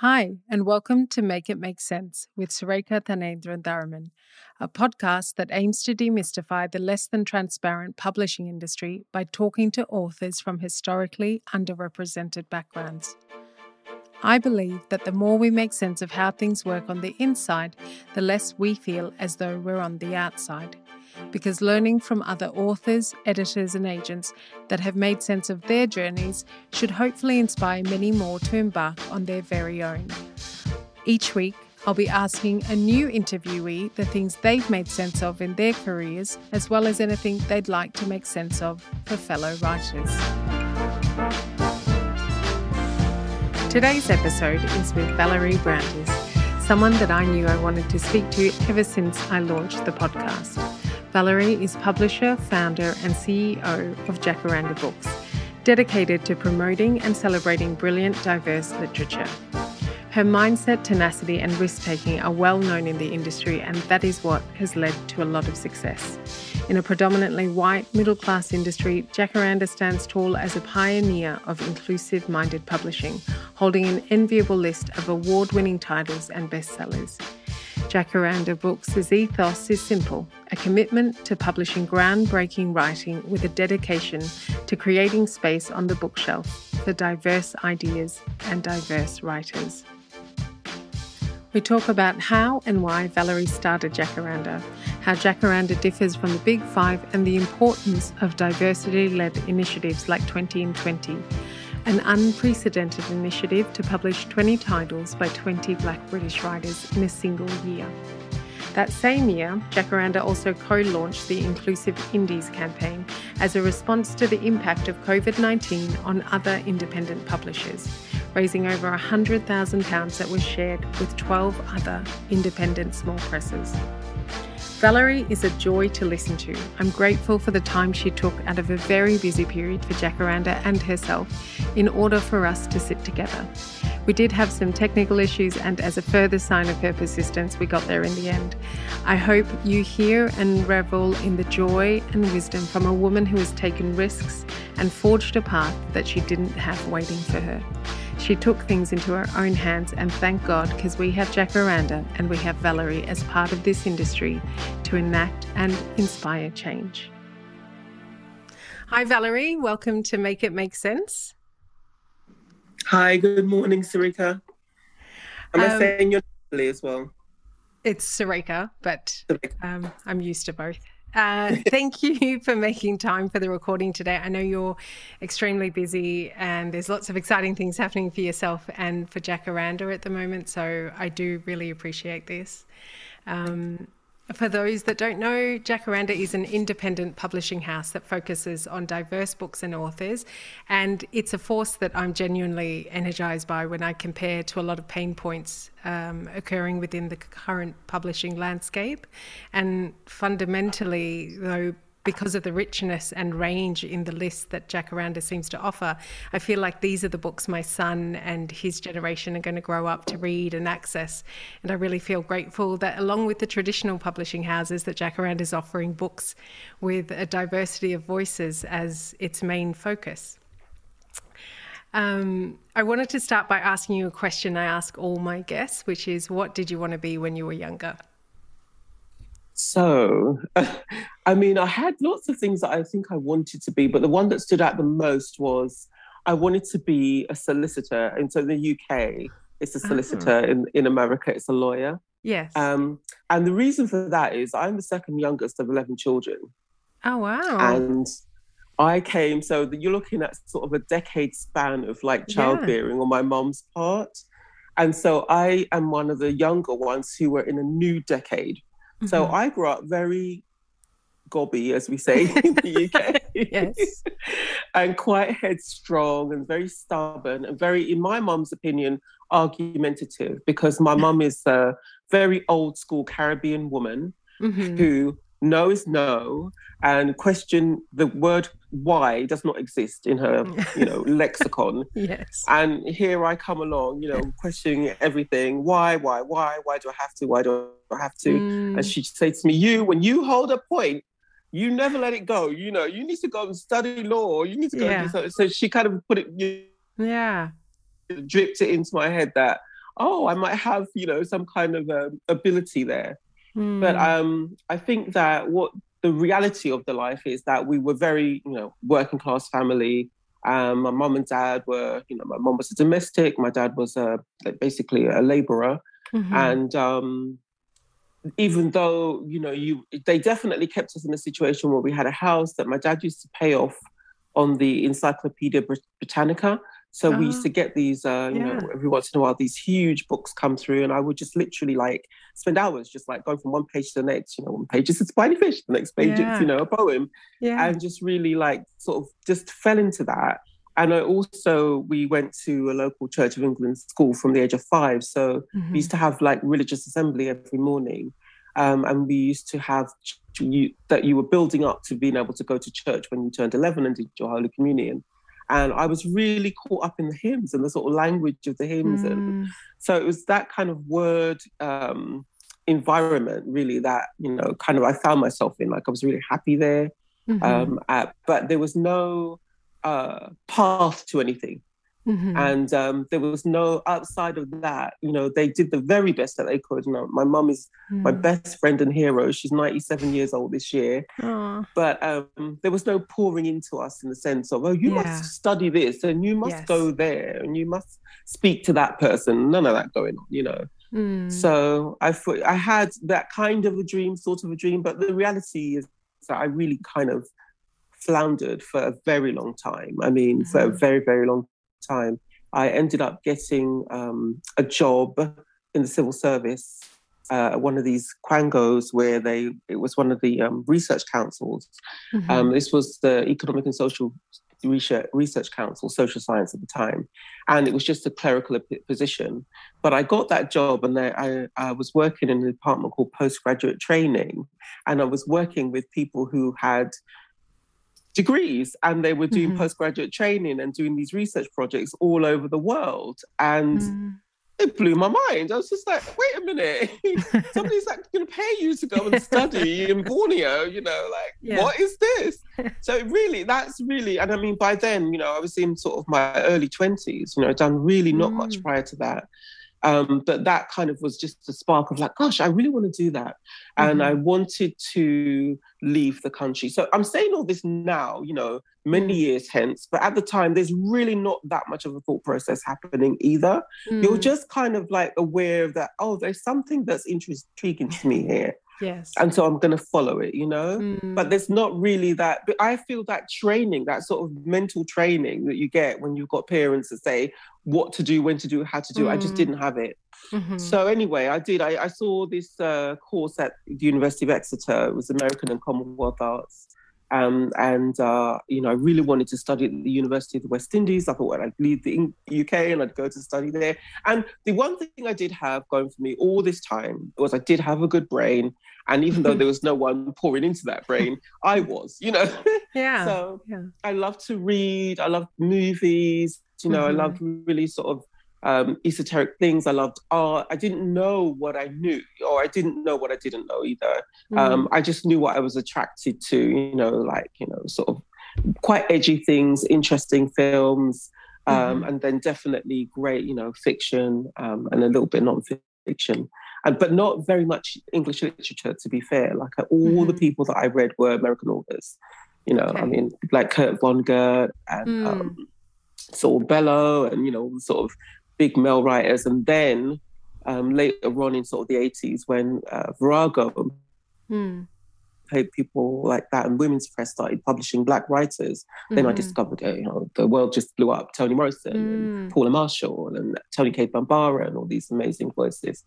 Hi, and welcome to Make It Make Sense with Surekha Thanendran Tharaman, a podcast that aims to demystify the less than transparent publishing industry by talking to authors from historically underrepresented backgrounds. I believe that the more we make sense of how things work on the inside, the less we feel as though we're on the outside because learning from other authors, editors, and agents that have made sense of their journeys should hopefully inspire many more to embark on their very own. Each week, I'll be asking a new interviewee the things they've made sense of in their careers, as well as anything they'd like to make sense of for fellow writers. Today's episode is with Valerie Brandes, someone that I knew I wanted to speak to ever since I launched the podcast. Valerie is publisher, founder, and CEO of Jacaranda Books, dedicated to promoting and celebrating brilliant, diverse literature. Her mindset, tenacity, and risk taking are well known in the industry, and that is what has led to a lot of success. In a predominantly white, middle class industry, Jacaranda stands tall as a pioneer of inclusive minded publishing, holding an enviable list of award winning titles and bestsellers. Jacaranda Books' ethos is simple a commitment to publishing groundbreaking writing with a dedication to creating space on the bookshelf for diverse ideas and diverse writers. We talk about how and why Valerie started Jacaranda, how Jacaranda differs from the Big Five, and the importance of diversity led initiatives like 20 in 20 an unprecedented initiative to publish 20 titles by 20 black British writers in a single year. That same year, Jacaranda also co launched the Inclusive Indies campaign as a response to the impact of COVID 19 on other independent publishers, raising over £100,000 that was shared with 12 other independent small presses. Valerie is a joy to listen to. I'm grateful for the time she took out of a very busy period for Jacaranda and herself in order for us to sit together. We did have some technical issues, and as a further sign of her persistence, we got there in the end. I hope you hear and revel in the joy and wisdom from a woman who has taken risks and forged a path that she didn't have waiting for her. She took things into her own hands, and thank God because we have Jacaranda and we have Valerie as part of this industry to enact and inspire change. Hi, Valerie. Welcome to Make It Make Sense. Hi, good morning, Surekha. Am um, I saying your name as well? It's Surekha, but um, I'm used to both. Uh, thank you for making time for the recording today. I know you're extremely busy and there's lots of exciting things happening for yourself and for Jacaranda at the moment. So I do really appreciate this. Um, for those that don't know, Jacaranda is an independent publishing house that focuses on diverse books and authors. And it's a force that I'm genuinely energized by when I compare to a lot of pain points um, occurring within the current publishing landscape. And fundamentally, though, because of the richness and range in the list that Jacaranda seems to offer, I feel like these are the books my son and his generation are going to grow up to read and access. And I really feel grateful that, along with the traditional publishing houses, that Jacaranda is offering books with a diversity of voices as its main focus. Um, I wanted to start by asking you a question I ask all my guests, which is what did you want to be when you were younger? So, I mean, I had lots of things that I think I wanted to be, but the one that stood out the most was I wanted to be a solicitor. And so in the UK, it's a solicitor. Oh. In, in America, it's a lawyer. Yes. Um, and the reason for that is I'm the second youngest of 11 children. Oh, wow. And I came, so you're looking at sort of a decade span of like childbearing yeah. on my mom's part. And so I am one of the younger ones who were in a new decade. Mm-hmm. So I grew up very gobby, as we say in the UK. yes. and quite headstrong and very stubborn and very, in my mum's opinion, argumentative because my mum is a very old school Caribbean woman mm-hmm. who no is no and question the word why does not exist in her you know lexicon. Yes. And here i come along you know questioning everything. Why why why why do i have to why do i have to? Mm. and she says to me you when you hold a point you never let it go. You know you need to go and study law. You need to go yeah. so she kind of put it you, yeah. dripped it into my head that oh, I might have, you know, some kind of um, ability there. Mm. But um, I think that what the reality of the life is that we were very, you know, working class family. Um, my mom and dad were, you know, my mom was a domestic, my dad was a basically a laborer, mm-hmm. and um, even though you know you, they definitely kept us in a situation where we had a house that my dad used to pay off on the Encyclopedia Britannica. So we used to ah. get these, uh, you yeah. know, every once in a while, these huge books come through, and I would just literally like spend hours just like going from one page to the next. You know, one page is a spiny fish, the next page yeah. is, you know, a poem, yeah. and just really like sort of just fell into that. And I also we went to a local Church of England school from the age of five, so mm-hmm. we used to have like religious assembly every morning, um, and we used to have you, that you were building up to being able to go to church when you turned eleven and did your Holy Communion. And I was really caught up in the hymns and the sort of language of the hymns. Mm. And so it was that kind of word um, environment, really, that, you know, kind of I found myself in. Like I was really happy there. Mm-hmm. Um, at, but there was no uh, path to anything. Mm-hmm. And um, there was no outside of that. You know, they did the very best that they could. You know, my mum is mm. my best friend and hero. She's 97 years old this year. Aww. But um, there was no pouring into us in the sense of, oh, you yeah. must study this and you must yes. go there and you must speak to that person. None of that going on, you know. Mm. So I thought I had that kind of a dream, sort of a dream, but the reality is that I really kind of floundered for a very long time. I mean, mm. for a mm. very, very long time, I ended up getting um, a job in the civil service. Uh, one of these quangos where they it was one of the um, research councils. Mm-hmm. Um, this was the Economic and Social Research, research Council, social science at the time, and it was just a clerical position. But I got that job, and I, I was working in a department called postgraduate training, and I was working with people who had degrees and they were doing mm-hmm. postgraduate training and doing these research projects all over the world and mm. it blew my mind i was just like wait a minute somebody's like going to pay you to go and study in borneo you know like yeah. what is this so really that's really and i mean by then you know i was in sort of my early 20s you know done really not mm. much prior to that um, but that kind of was just a spark of like, gosh, I really want to do that. Mm-hmm. And I wanted to leave the country. So I'm saying all this now, you know, many years hence, but at the time, there's really not that much of a thought process happening either. Mm. You're just kind of like aware that, oh, there's something that's intriguing to me here. Yes. And so I'm going to follow it, you know? Mm. But there's not really that. But I feel that training, that sort of mental training that you get when you've got parents that say what to do, when to do, how to do, mm. I just mm. didn't have it. Mm-hmm. So anyway, I did. I, I saw this uh, course at the University of Exeter. It was American and Commonwealth Arts. Um, and uh, you know, I really wanted to study at the University of the West Indies. I thought well, I'd leave the UK and I'd go to study there. And the one thing I did have going for me all this time was I did have a good brain, and even though there was no one pouring into that brain, I was, you know. Yeah. so yeah. I love to read. I love movies. You know, mm-hmm. I love really sort of um, esoteric things. I loved art. I didn't know what I knew, or I didn't know what I didn't know either. Mm. Um, I just knew what I was attracted to, you know, like, you know, sort of quite edgy things, interesting films, um, mm. and then definitely great, you know, fiction um, and a little bit non-fiction. And, but not very much English literature, to be fair. Like all mm. the mm-hmm. people that I read were American authors. You know, okay. I mean, like Kurt Vonnegut and mm. um, Saul Bellow, and you know, sort of big male writers. And then um, later on in sort of the 80s, when uh, Virago, mm. people like that, and Women's Press started publishing black writers, mm-hmm. then I mm-hmm. discovered it. You know, the world just blew up. Toni Morrison, mm. and Paula Marshall, and Toni Cade Bambara, and all these amazing voices.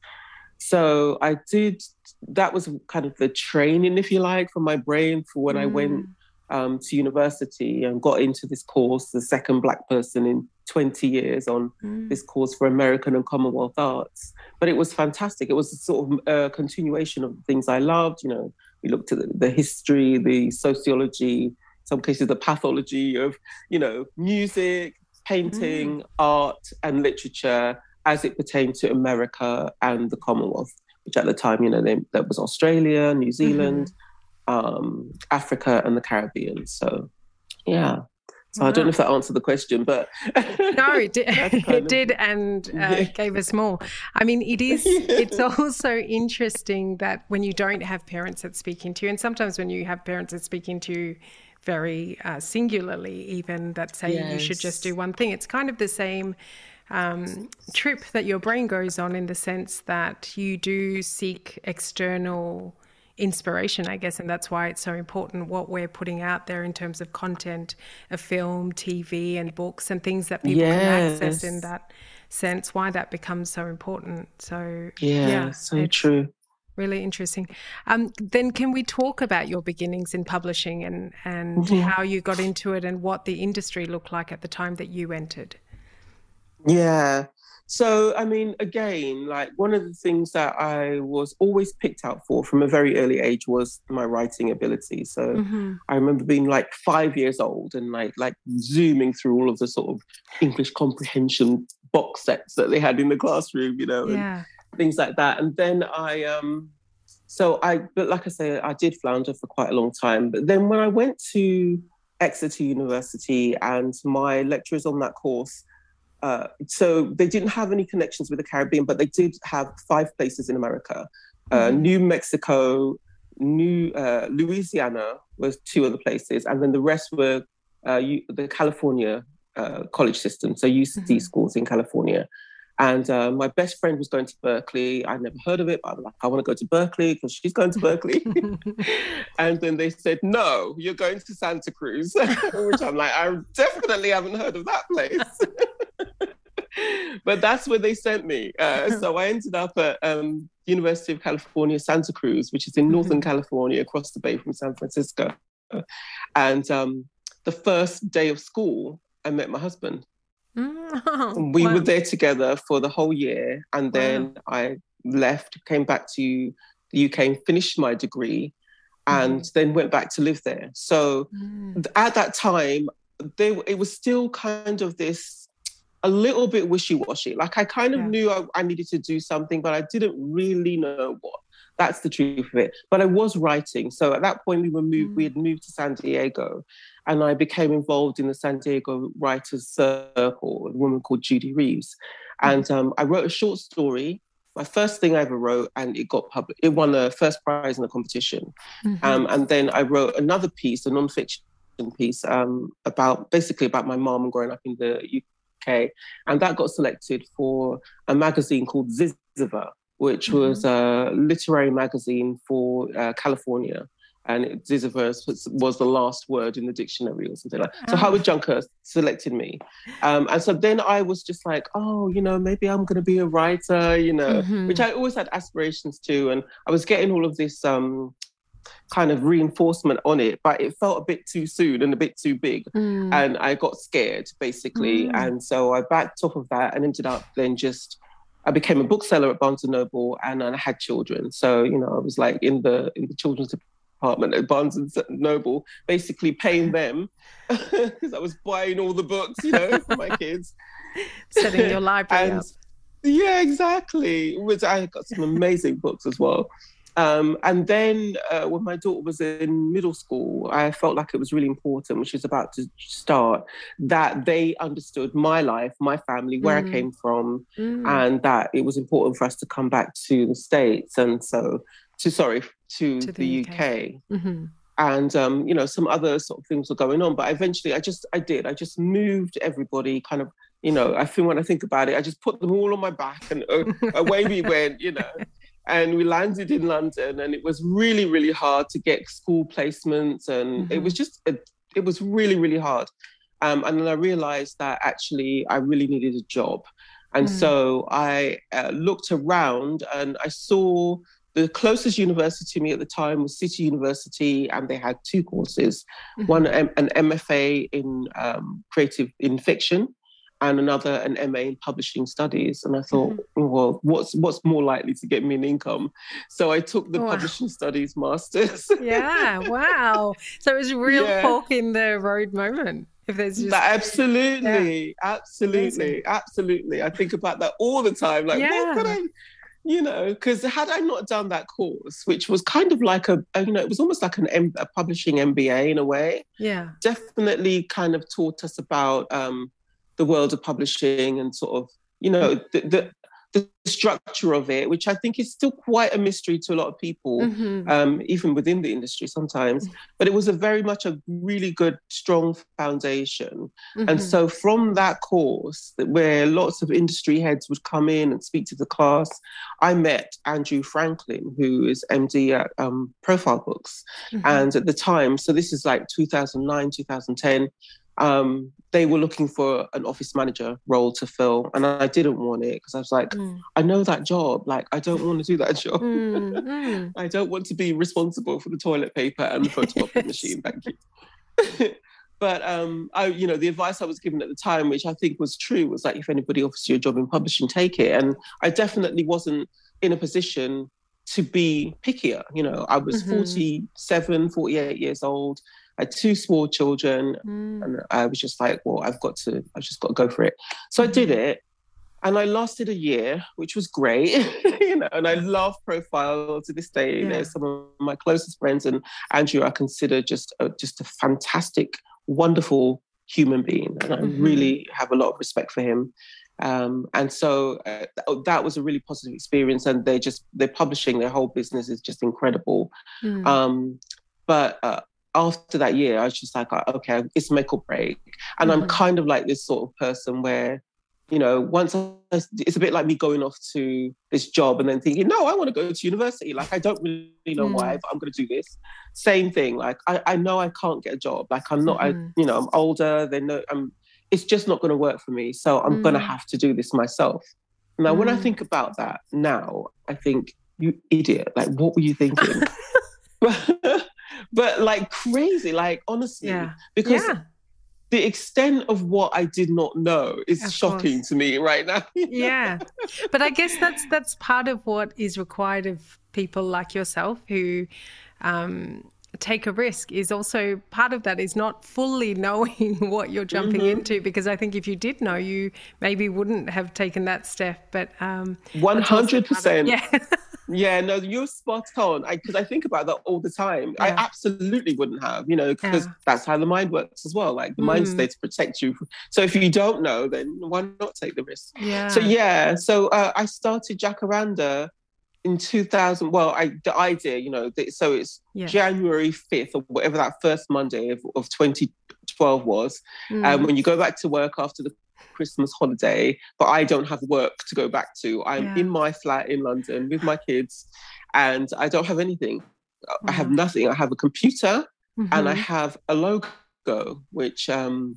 So I did. That was kind of the training, if you like, for my brain for when mm. I went mm um, to university and got into this course, the second Black person in 20 years on mm. this course for American and Commonwealth Arts. But it was fantastic. It was a sort of a continuation of the things I loved. You know, we looked at the, the history, the sociology, some cases the pathology of, you know, music, painting, mm. art, and literature as it pertained to America and the Commonwealth, which at the time, you know, they, that was Australia, New Zealand. Mm-hmm um, Africa and the Caribbean. So, yeah. So wow. I don't know if that answered the question, but no, it did. it did, and uh, gave us more. I mean, it is. It's also interesting that when you don't have parents that speak into you, and sometimes when you have parents that speak into you very uh, singularly, even that say yes. you should just do one thing, it's kind of the same. Um, trip that your brain goes on in the sense that you do seek external inspiration, I guess, and that's why it's so important what we're putting out there in terms of content, of film, TV, and books, and things that people yes. can access in that sense. Why that becomes so important. So yeah, yeah so true. Really interesting. Um, then, can we talk about your beginnings in publishing and and mm-hmm. how you got into it and what the industry looked like at the time that you entered? Yeah. So, I mean, again, like one of the things that I was always picked out for from a very early age was my writing ability. So, mm-hmm. I remember being like five years old and like like zooming through all of the sort of English comprehension box sets that they had in the classroom, you know, yeah. and things like that. And then I um so I but like I say, I did flounder for quite a long time. But then when I went to Exeter University and my lecturers on that course uh, so they didn't have any connections with the Caribbean, but they did have five places in America. Uh, mm-hmm. New Mexico, New uh, Louisiana was two other places, and then the rest were uh, the California uh, college system, so UC mm-hmm. schools in California. And uh, my best friend was going to Berkeley. I'd never heard of it, but I'm like, I want to go to Berkeley because she's going to Berkeley. and then they said, No, you're going to Santa Cruz, which I'm like, I definitely haven't heard of that place. but that's where they sent me. Uh, so I ended up at um, University of California, Santa Cruz, which is in Northern mm-hmm. California, across the bay from San Francisco. And um, the first day of school, I met my husband. Mm, we wow. were there together for the whole year, and then wow. I left, came back to the UK, and finished my degree, and mm. then went back to live there. So mm. at that time, they, it was still kind of this a little bit wishy-washy. Like I kind of yeah. knew I, I, needed to do something, but I didn't really know what. That's the truth of it. But I was writing. So at that point we were moved, mm. we had moved to San Diego and I became involved in the San Diego Writers Circle, a woman called Judy Reeves. Mm. And um, I wrote a short story my first thing I ever wrote, and it got published. It won the first prize in the competition. Mm-hmm. Um, and then I wrote another piece, a nonfiction piece, um, about basically about my mom growing up in the UK, and that got selected for a magazine called Zyzzyva, which mm-hmm. was a literary magazine for uh, California. And Zyzzyva was the last word in the dictionary or something like that. So oh. Howard Junker selected me. Um, and so then I was just like, oh, you know, maybe I'm going to be a writer, you know, mm-hmm. which I always had aspirations to. And I was getting all of this um, kind of reinforcement on it, but it felt a bit too soon and a bit too big. Mm. And I got scared basically. Mm. And so I backed off of that and ended up then just I became a bookseller at Barnes and Noble and I had children. So, you know, I was like in the in the children's department at Barnes and Noble, basically paying them because I was buying all the books, you know, for my kids. Setting your library and, up. Yeah, exactly. Which I got some amazing books as well. Um, and then uh, when my daughter was in middle school, I felt like it was really important, which is about to start, that they understood my life, my family, where mm. I came from, mm. and that it was important for us to come back to the States. And so, to sorry, to, to the, the, UK. UK. Mm-hmm. And um, you know, some other sort of things were going on, but eventually, I just, I did, I just moved everybody kind of you know, I think when I think about it, I just put them all on my back and uh, away we went, you know and we landed in London, and it was really, really hard to get school placements, and mm-hmm. it was just a, it was really, really hard. Um, and then I realized that actually I really needed a job, and mm-hmm. so I uh, looked around and I saw the closest university to me at the time was City University, and they had two courses: mm-hmm. one an MFA in um, creative in fiction, and another an MA in publishing studies. And I thought, mm-hmm. well, what's what's more likely to get me an income? So I took the wow. publishing studies masters. yeah, wow. So it was a real yeah. fork in the road moment. If there's just absolutely, yeah. absolutely, Amazing. absolutely. I think about that all the time. Like, yeah. what could I you know, because had I not done that course, which was kind of like a, a you know, it was almost like an M- a publishing MBA in a way. Yeah. Definitely kind of taught us about um, the world of publishing and sort of, you know, the, the the structure of it, which I think is still quite a mystery to a lot of people, mm-hmm. um, even within the industry sometimes. Mm-hmm. But it was a very much a really good, strong foundation. Mm-hmm. And so from that course, where lots of industry heads would come in and speak to the class, I met Andrew Franklin, who is MD at um, Profile Books. Mm-hmm. And at the time, so this is like 2009, 2010, um, they were looking for an office manager role to fill, and I didn't want it because I was like, mm. I know that job. Like, I don't want to do that job. Mm, mm. I don't want to be responsible for the toilet paper and the photocopy machine. Thank you. but um, I, you know, the advice I was given at the time, which I think was true, was like, if anybody offers you a job in publishing, take it. And I definitely wasn't in a position to be pickier. You know, I was mm-hmm. 47, 48 years old. I had two small children, mm. and I was just like, well, I've got to, I've just got to go for it. So I did mm. it, and I lasted a year, which was great, you know. And I love Profile to this day. Yeah. You know, some of my closest friends and Andrew, I consider just a, just a fantastic, wonderful human being, and I mm-hmm. really have a lot of respect for him. Um, and so uh, that was a really positive experience. And they just they're publishing their whole business is just incredible. Mm. Um, but uh, after that year, I was just like, uh, okay, it's make or break. And mm-hmm. I'm kind of like this sort of person where, you know, once I, it's a bit like me going off to this job and then thinking, no, I want to go to university. Like, I don't really know mm. why, but I'm going to do this. Same thing. Like, I, I know I can't get a job. Like, I'm not, mm-hmm. I, you know, I'm older. They know I'm, it's just not going to work for me. So I'm mm. going to have to do this myself. Now, mm. when I mm. think about that now, I think, you idiot. Like, what were you thinking? but like crazy, like honestly, yeah. because yeah. the extent of what I did not know is of shocking course. to me right now. yeah, but I guess that's that's part of what is required of people like yourself who. Um, take a risk is also part of that is not fully knowing what you're jumping mm-hmm. into because I think if you did know you maybe wouldn't have taken that step but um 100% yeah yeah, no, you're spot on. Because I, I, think about that all the time. Yeah. I absolutely wouldn't have, you know, because yeah. that's how the mind works as well. Like the mm. mind's there to protect you. So if you don't know, then why not take the risk? Yeah. So yeah, so uh, I started Jacaranda in 2000. Well, I the idea, you know, so it's yeah. January 5th or whatever that first Monday of, of 2012 was. Mm. Um, when you go back to work after the Christmas holiday, but I don't have work to go back to. I'm yeah. in my flat in London with my kids and I don't have anything. Mm-hmm. I have mm-hmm. nothing. I have a computer mm-hmm. and I mm-hmm. have a logo, which um,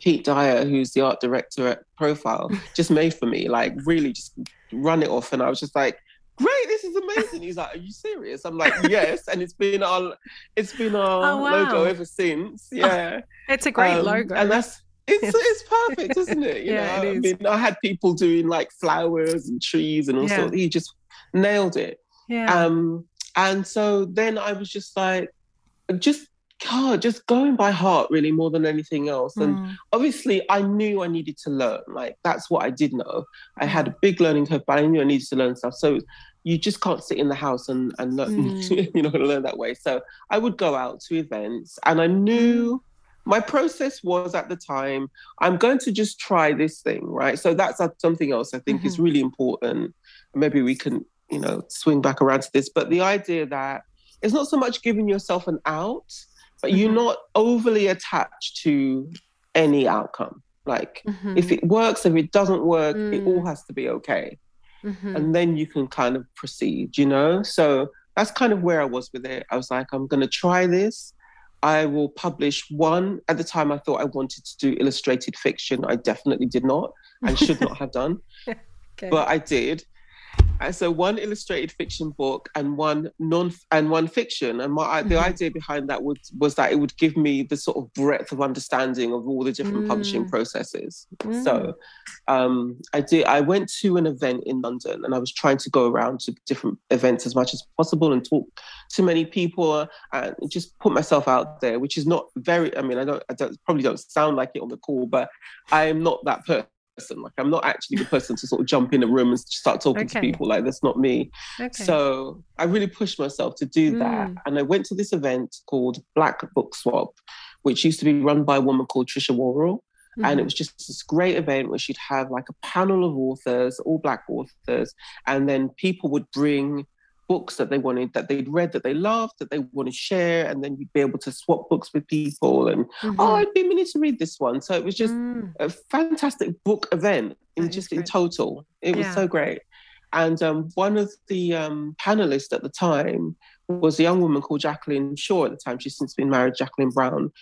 Pete Dyer, who's the art director at Profile, just made for me. Like, really just run it off. And I was just like, great this is amazing he's like are you serious i'm like yes and it's been our it's been our oh, wow. logo ever since yeah it's a great um, logo and that's it's it's perfect, isn't it? You yeah, know, I mean, I had people doing like flowers and trees and all yeah. sorts. He just nailed it. Yeah. Um, and so then I was just like, just God, just going by heart really more than anything else. And mm. obviously, I knew I needed to learn. Like that's what I did know. I had a big learning curve, but I knew I needed to learn stuff. So you just can't sit in the house and and learn. Mm. going to learn that way. So I would go out to events, and I knew my process was at the time, I'm going to just try this thing, right? So that's something else I think mm-hmm. is really important. Maybe we can, you know, swing back around to this. But the idea that it's not so much giving yourself an out, but mm-hmm. you're not overly attached to any outcome. Like mm-hmm. if it works, if it doesn't work, mm. it all mm. has to be okay. Mm-hmm. And then you can kind of proceed, you know? So that's kind of where I was with it. I was like, I'm going to try this. I will publish one. At the time, I thought I wanted to do illustrated fiction. I definitely did not and should not have done. okay. But I did. So one illustrated fiction book and one non and one fiction. And my the mm-hmm. idea behind that was was that it would give me the sort of breadth of understanding of all the different mm. publishing processes. Mm. So um, I did I went to an event in London and I was trying to go around to different events as much as possible and talk to many people and just put myself out there, which is not very I mean, I don't I don't probably don't sound like it on the call, but I am not that person person. Like I'm not actually the person to sort of jump in a room and start talking okay. to people. Like that's not me. Okay. So I really pushed myself to do that. Mm. And I went to this event called Black Book Swap, which used to be run by a woman called Tricia Wombell. Mm-hmm. And it mm-hmm. was just this great event where she'd have like a panel of authors, all black authors, and then people would bring books that they wanted that they'd read that they loved that they want to share and then you'd be able to swap books with people and mm-hmm. oh i'd been meaning to read this one so it was just mm. a fantastic book event in that just in total it yeah. was so great and um, one of the um, panelists at the time was a young woman called Jacqueline Shaw at the time. She's since been married, Jacqueline Brown,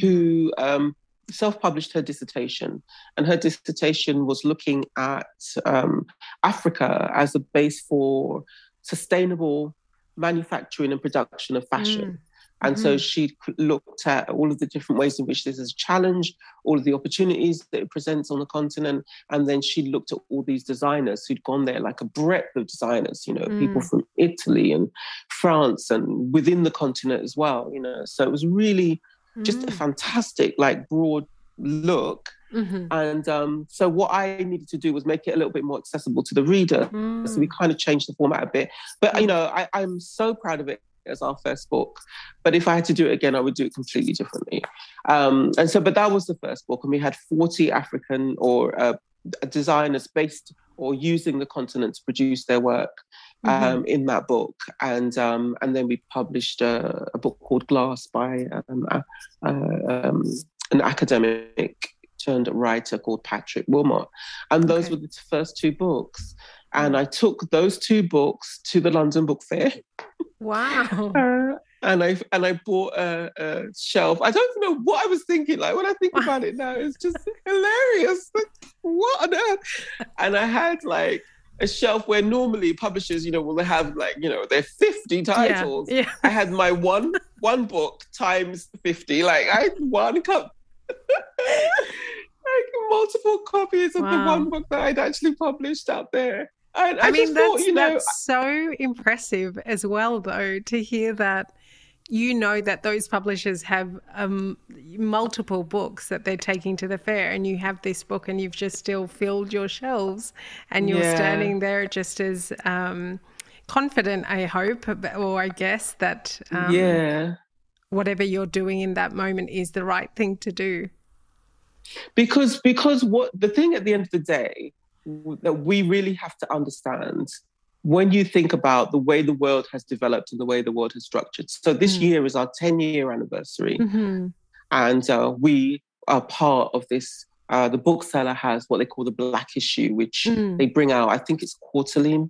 who um, self published her dissertation. And her dissertation was looking at um, Africa as a base for sustainable manufacturing and production of fashion. Mm. And mm-hmm. so she looked at all of the different ways in which this is a challenge, all of the opportunities that it presents on the continent. And then she looked at all these designers who'd gone there, like a breadth of designers, you know, mm. people from Italy and France and within the continent as well, you know. So it was really just mm. a fantastic, like broad look Mm-hmm. And um, so what I needed to do was make it a little bit more accessible to the reader. Mm. So we kind of changed the format a bit. But you know, I, I'm so proud of it as our first book. But if I had to do it again, I would do it completely differently. Um, and so, but that was the first book, and we had 40 African or uh, designers based or using the continent to produce their work mm-hmm. um, in that book. And um, and then we published a, a book called Glass by um, uh, um, an academic turned writer called Patrick Wilmot. And those okay. were the first two books. And I took those two books to the London Book Fair. Wow. uh, and I and I bought a, a, shelf. I don't even know what I was thinking. Like when I think about it now, it's just hilarious. Like, what on earth? And I had like a shelf where normally publishers, you know, will have like, you know, their 50 titles. Yeah, yeah. I had my one one book times 50. Like I had one cup like multiple copies of wow. the one book that I'd actually published out there. And I, I mean, that's, thought, you know, that's so impressive as well, though, to hear that you know that those publishers have um, multiple books that they're taking to the fair, and you have this book, and you've just still filled your shelves, and you're yeah. standing there just as um, confident, I hope, or I guess that um, yeah, whatever you're doing in that moment is the right thing to do because because what the thing at the end of the day that we really have to understand when you think about the way the world has developed and the way the world has structured. So this mm. year is our 10 year anniversary, mm-hmm. and uh, we are part of this. Uh, the bookseller has what they call the Black Issue, which mm. they bring out. I think it's quarterly,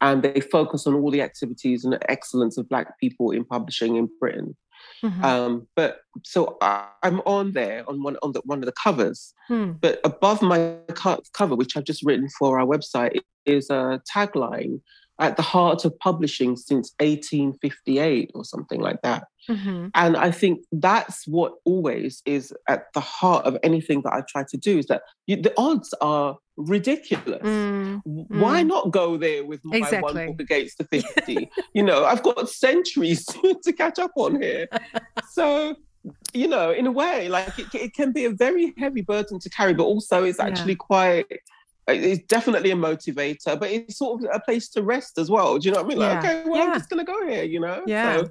and they focus on all the activities and the excellence of Black people in publishing in Britain. Mm-hmm. Um, but so I, am on there on one on the, one of the covers, hmm. but above my co- cover, which I've just written for our website, is a tagline at the heart of publishing since 1858 or something like that. Mm-hmm. And I think that's what always is at the heart of anything that I try to do is that you, the odds are ridiculous. Mm, Why mm. not go there with my exactly. one book against the 50? you know, I've got centuries to catch up on here. so, you know, in a way, like it, it can be a very heavy burden to carry, but also it's actually yeah. quite it's definitely a motivator, but it's sort of a place to rest as well. Do you know what I mean? Like, yeah. okay, well, yeah. I'm just gonna go here, you know? Yeah. So,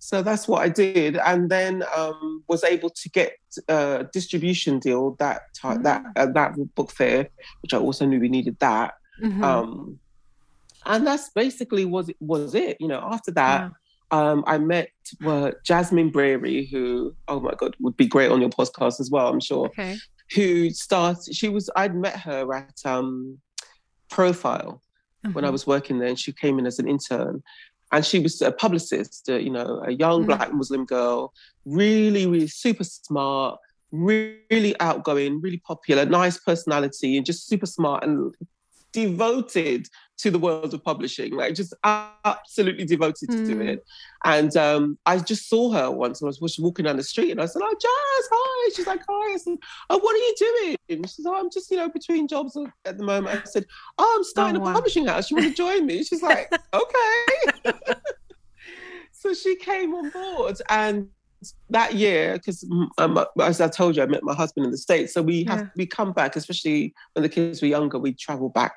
so that's what I did, and then um, was able to get a distribution deal that mm. that uh, that book fair, which I also knew we needed that. Mm-hmm. Um, and that's basically was was it. You know, after that. Yeah. Um, I met uh, Jazzmine Breary, who, oh my God, would be great on your podcast as well, I'm sure. Okay. Who started, she was, I'd met her at um, Profile when I mm-hmm. was working there, and she came in as an intern and she was a publicist, uh, you know, a young mm-hmm. black Muslim girl, really, really super smart, really outgoing, really popular, nice personality, and just super smart and devoted to the world of publishing, like just absolutely devoted mm. to it. And um, I just saw her once. I was, walking down the street, and I said, "Oh, Jazz, hi." She's like, "Hi." I said, "Oh, what are you doing?" She says, "Oh, I'm just, you know, between jobs at the moment." I said, "Oh, I'm starting oh, wow. a publishing house. You want to join me?" She's like, "Okay." so she came on board, and that year, because um, as I told you, I met my husband in the States. So we have, yeah. we come back, especially when the kids were younger, we travel back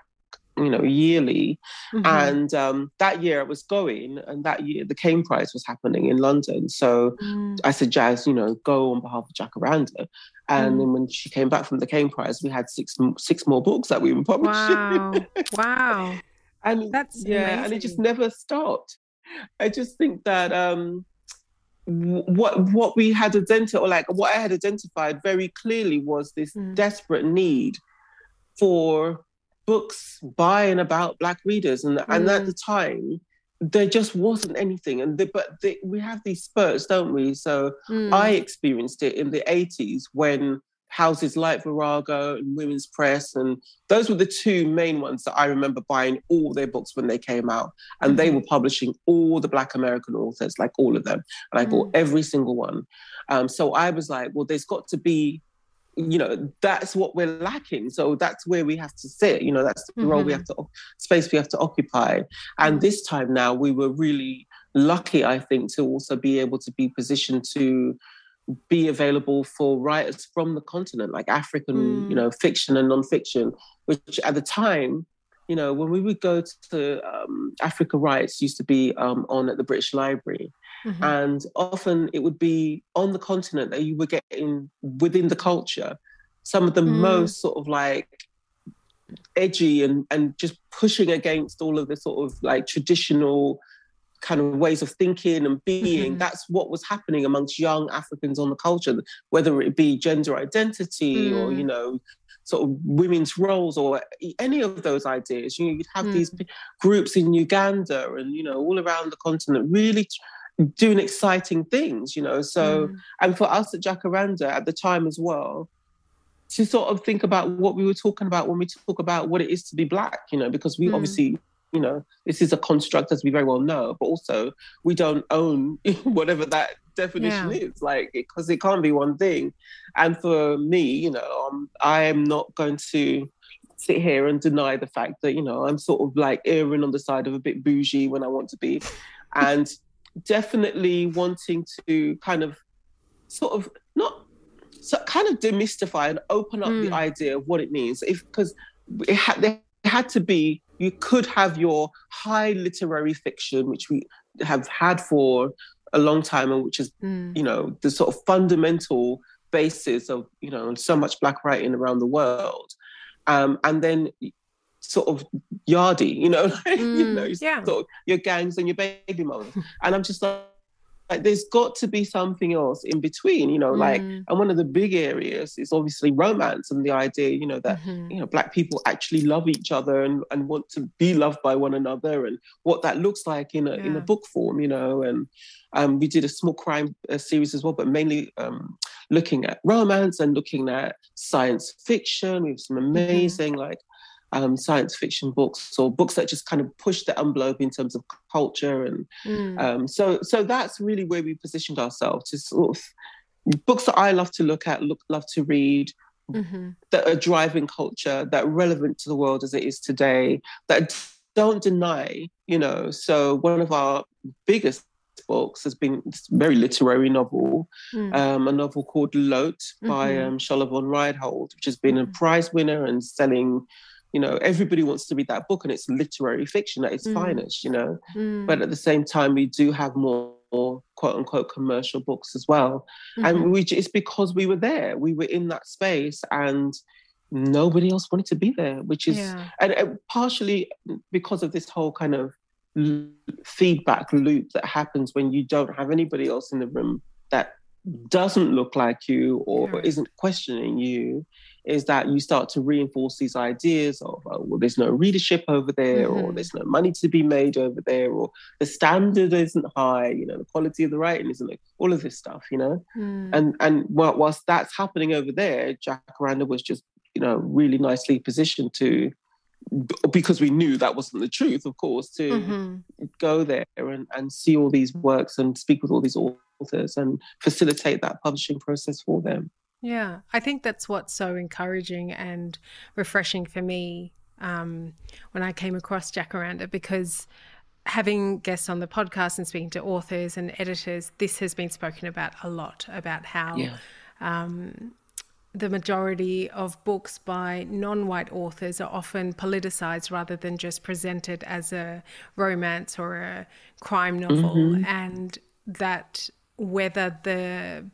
you know, yearly. Mm-hmm. And um, that year I was going, and that year the Caine Prize was happening in London. So mm. I said, Jazz, you know, go on behalf of Jacaranda. And mm. then when she came back from the Caine Prize, we had six six more books that we were publishing. Wow! wow! and that's yeah, amazing. and it just never stopped. I just think that um, what what we had identified, or like what I had identified very clearly, was this mm. desperate need for books by and about black readers and, mm. and at mm. the time there just wasn't anything and the, but the, we have these spurts don't we so mm. i experienced it in the 80s when houses like virago and women's press and those were the two main ones that i remember buying all their books when they came out and mm they mm-hmm. were publishing all the black american authors like all of them and i bought every single one um, so i was like well there's got to be you know that's what we're lacking so that's where we have to sit you know that's the mm-hmm. role we have mm-hmm. to space we have to occupy and this time now we were really lucky i think to also be able to be positioned to be available for writers from the continent like african mm. you know fiction and non-fiction which at the time you know when we would go to um, africa writes used to be um, on at the british library Mm-hmm. And often it would be on the continent that you were getting within the culture some of the mm. most sort of like edgy and, and just pushing against all of the sort of like traditional kind of ways of thinking and being. Mm-hmm. That's what was happening amongst young Africans on the culture, whether it be gender identity mm. or, you mm. know, sort of women's roles or any of those ideas. You know, you'd have mm. these groups in Uganda and, you know, all around the continent really doing exciting things, you know. So, mm. and for us at Jacaranda at the time as well, to sort of think about what we were talking about when we talk about what it is to be black, you know, because we mm. obviously, you know, this is a construct as we very well know, but also we don't own whatever that definition yeah. is, like, because it, it, can't be one thing. And for me, you know, um, I am not going to sit here and deny the fact that you know I'm sort of like erring on the side of a bit bougie when I want to be, and definitely wanting to kind of sort of not so kind of demystify and open up mm. the hmm. idea of what it means if because it had there had to be you could have your high literary fiction which we have had for a long time and which is mm. you know the sort of fundamental basis of you know so much black writing around the world um, and then sort of yardy, you know, like, mm, you know, yeah. sort of your gangs and your baby mothers. and I'm just like, like, there's got to be something else in between, you know, mm. like, and one of the big areas is obviously romance and the idea, you know, that, mm-hmm. you know, Black people actually love each other and, and want to be loved by one another and what that looks like in a, yeah. in a book form, you know, and um, we did a small crime uh, series as well, but mainly um, looking at romance and looking at science fiction. We have some mm-hmm. amazing, mm-hmm. like, um, science fiction books or books that just kind of push the envelope in terms of culture and mm. um, so so that's really where we positioned ourselves to sort of books that I love to look at, look love to read. Mm-hmm. That are driving culture, that are relevant to the world as it is today, that don't deny, you know. So one of our biggest books has been a very literary novel, mm. um, a novel called Lote by mm-hmm. um, von which has been a mm. prize winner and selling you know everybody wants to read that book and it's literary fiction at its mm. finest you know mm. but at the same time we do have more, more quote unquote commercial books as well mm-hmm. and we it's because we were there we were in that space and nobody else wanted to be there which is yeah. and, and partially because of this whole kind of feedback loop that happens when you don't have anybody else in the room that doesn't look like you or yeah. isn't questioning you is that you start to reinforce these ideas of oh, well there's no readership over there mm-hmm. or there's no money to be made over there or the standard isn't high you know the quality of the writing isn't like all of this stuff you know mm. and and whilst that's happening over there jacaranda was just you know really nicely positioned to because we knew that wasn't the truth of course to mm-hmm. go there and, and see all these works and speak with all these authors and facilitate that publishing process for them yeah, I think that's what's so encouraging and refreshing for me um, when I came across Jacaranda because having guests on the podcast and speaking to authors and editors, this has been spoken about a lot about how yeah. um, the majority of books by non white authors are often politicized rather than just presented as a romance or a crime novel. Mm-hmm. And that whether the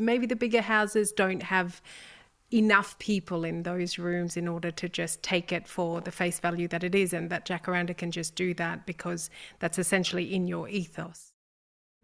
maybe the bigger houses don't have enough people in those rooms in order to just take it for the face value that it is, and that Jacaranda can just do that because that's essentially in your ethos.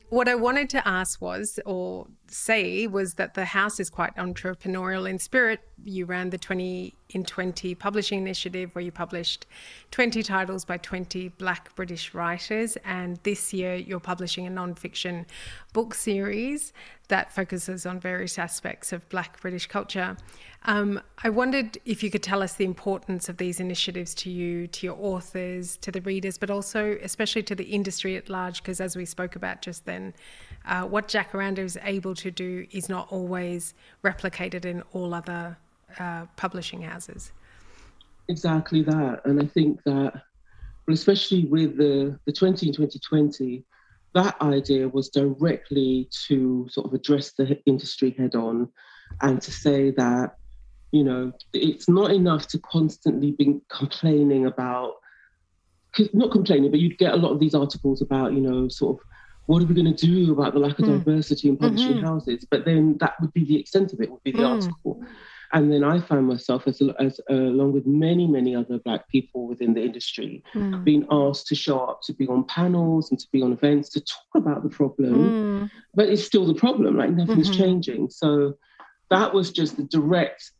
What I wanted to ask was, or say, was that the house is quite entrepreneurial in spirit. You ran the 20 in 20 publishing initiative where you published 20 titles by 20 black British writers. And this year you're publishing a non-fiction book series that focuses on various aspects of black British culture. Um, I wondered if you could tell us the importance of these initiatives to you, to your authors, to the readers, but also especially to the industry at large, because as we spoke about just then, uh, what Jacaranda is able to do is not always replicated in all other uh, publishing houses. Exactly that. And I think that, well, especially with the, the 20 and 2020, that idea was directly to sort of address the industry head on and to say that you know, it's not enough to constantly be complaining about, not complaining, but you'd get a lot of these articles about, you know, sort of what are we going to do about the lack of mm. diversity in publishing mm-hmm. houses? But then that would be the extent of it, would be the mm. article. And then I found myself, as, as uh, along with many, many other Black people within the industry, mm. being asked to show up, to be on panels and to be on events to talk about the problem. Mm. But it's still the problem, like nothing's mm-hmm. changing. So that was just the direct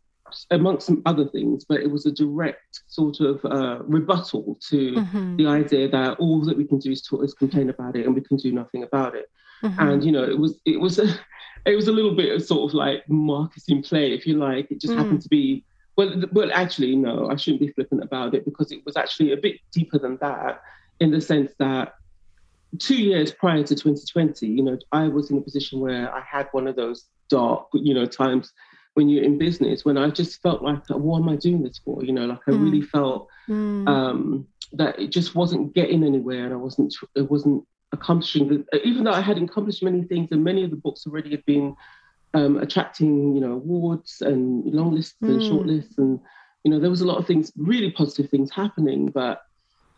amongst some other things, but it was a direct sort of uh, rebuttal to mm-hmm. the idea that all that we can do is, talk, is complain about it and we can do nothing about it. Mm-hmm. And you know, it was it was a it was a little bit of sort of like marketing play, if you like. It just mm. happened to be well, well, actually, no, I shouldn't be flippant about it because it was actually a bit deeper than that, in the sense that two years prior to 2020, you know, I was in a position where I had one of those dark, you know, times when you're in business when I just felt like, what am I doing this for? You know, like I mm. really felt mm. um, that it just wasn't getting anywhere, and I wasn't it wasn't accomplishing. The, even though I had accomplished many things, and many of the books already had been um, attracting, you know, awards and long lists mm. and short lists, and you know, there was a lot of things, really positive things happening, but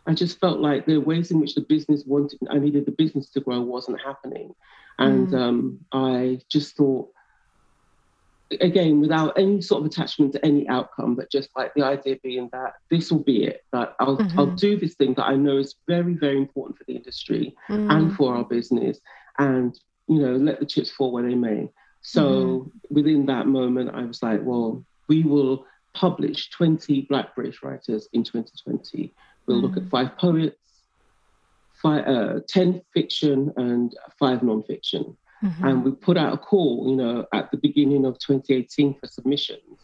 I just felt like the ways in which the business wanted, I needed the business to grow, wasn't happening, and mm. um, I just thought again without any sort of attachment to any outcome but just like the idea being that this will be it that I'll, mm-hmm. I'll do this thing that i know is very very important for the industry mm. and for our business and you know let the chips fall where they may so mm. within that moment i was like well we will publish 20 black british writers in 2020 we'll mm. look at mm. five poets five, uh, 10 fiction and five non-fiction Mm-hmm. And we put out a call, you know, at the beginning of 2018 for submissions.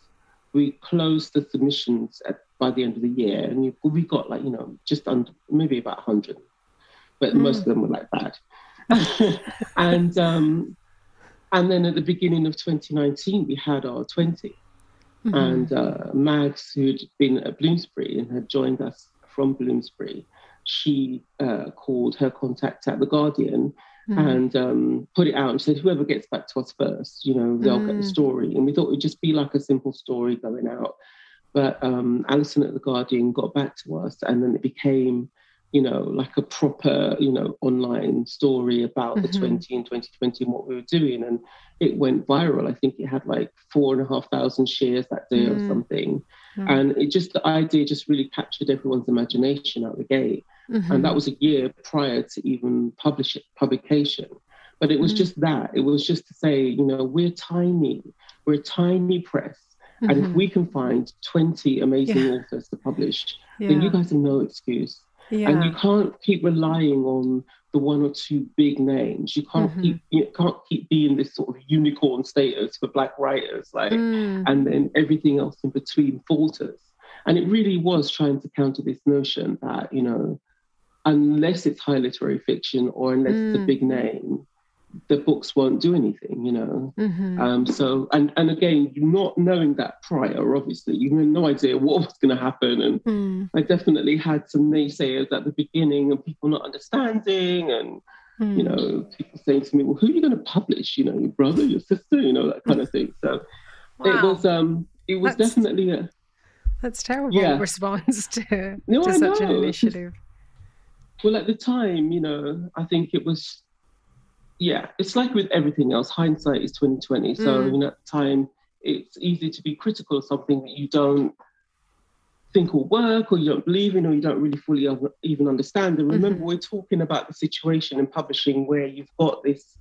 We closed the submissions at, by the end of the year, and you, we got like, you know, just under maybe about 100, but mm. most of them were like bad. and um, and then at the beginning of 2019, we had our 20. Mm-hmm. And uh, Mags, who'd been at Bloomsbury and had joined us from Bloomsbury, she uh, called her contact at The Guardian mm. and um, put it out and said, whoever gets back to us first, you know, they'll mm. get the mm. story. And we thought it'd just be like a simple story going out. But um, Alison at The Guardian got back to us and then it became, you know, like a proper, you know, online story about mm-hmm. the 20 and 2020 and what we were doing. And it went viral. I think it had like four and a half thousand shares that day mm. or something. Mm. And it just, the idea just really captured everyone's imagination out the gate. Mm-hmm. And that was a year prior to even publish it, publication. But it was mm-hmm. just that. It was just to say, you know, we're tiny. We're a tiny press. Mm-hmm. And if mm-hmm. we can find 20 amazing yeah. authors to publish, yeah. then you guys have no excuse. Yeah. And you can't keep relying on the one or two big names. You can't mm-hmm. keep you can't keep being this sort of unicorn status for black writers, like, mm. and then everything else in between falters. And it really was trying to counter this notion that you know unless it's high literary fiction or unless mm. it's a big mm. name, the books won't do anything, you know. Mm-hmm. Um, so, and and again, not knowing that prior, obviously, you had no idea what was going to happen, and mm. I definitely had some naysayers at the beginning, and people not understanding, and mm. you know, people saying to me, "Well, who are you going to publish? You know, your brother, your sister, you know, that kind of thing." So, wow. it was um, it was that's, definitely a that's terrible yeah. response to, no, to such an initiative. Well, at the time, you know, I think it was yeah, it's like with everything else. Hindsight is twenty twenty. So mm. you know, at the time, it's easy to be critical of something that you don't think will work, or you don't believe in, or you don't really fully even understand. And remember, mm-hmm. we're talking about the situation in publishing where you've got this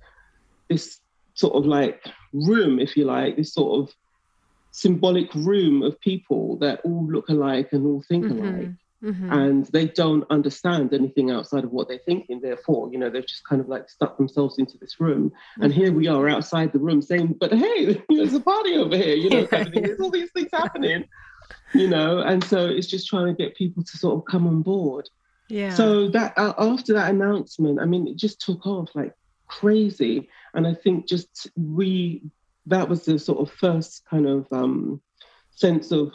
this sort of like room, if you like, this sort of symbolic room of people that all look alike and all think mm-hmm. alike. Mm-hmm. And they don't understand anything outside of what they're thinking. Therefore, you know, they've just kind of like stuck themselves into this room. Mm-hmm. And here we are outside the room saying, but hey, there's a party over here, you know, kind of there's all these things happening, you know. And so it's just trying to get people to sort of come on board. Yeah. So that uh, after that announcement, I mean, it just took off like crazy. And I think just we, that was the sort of first kind of um, sense of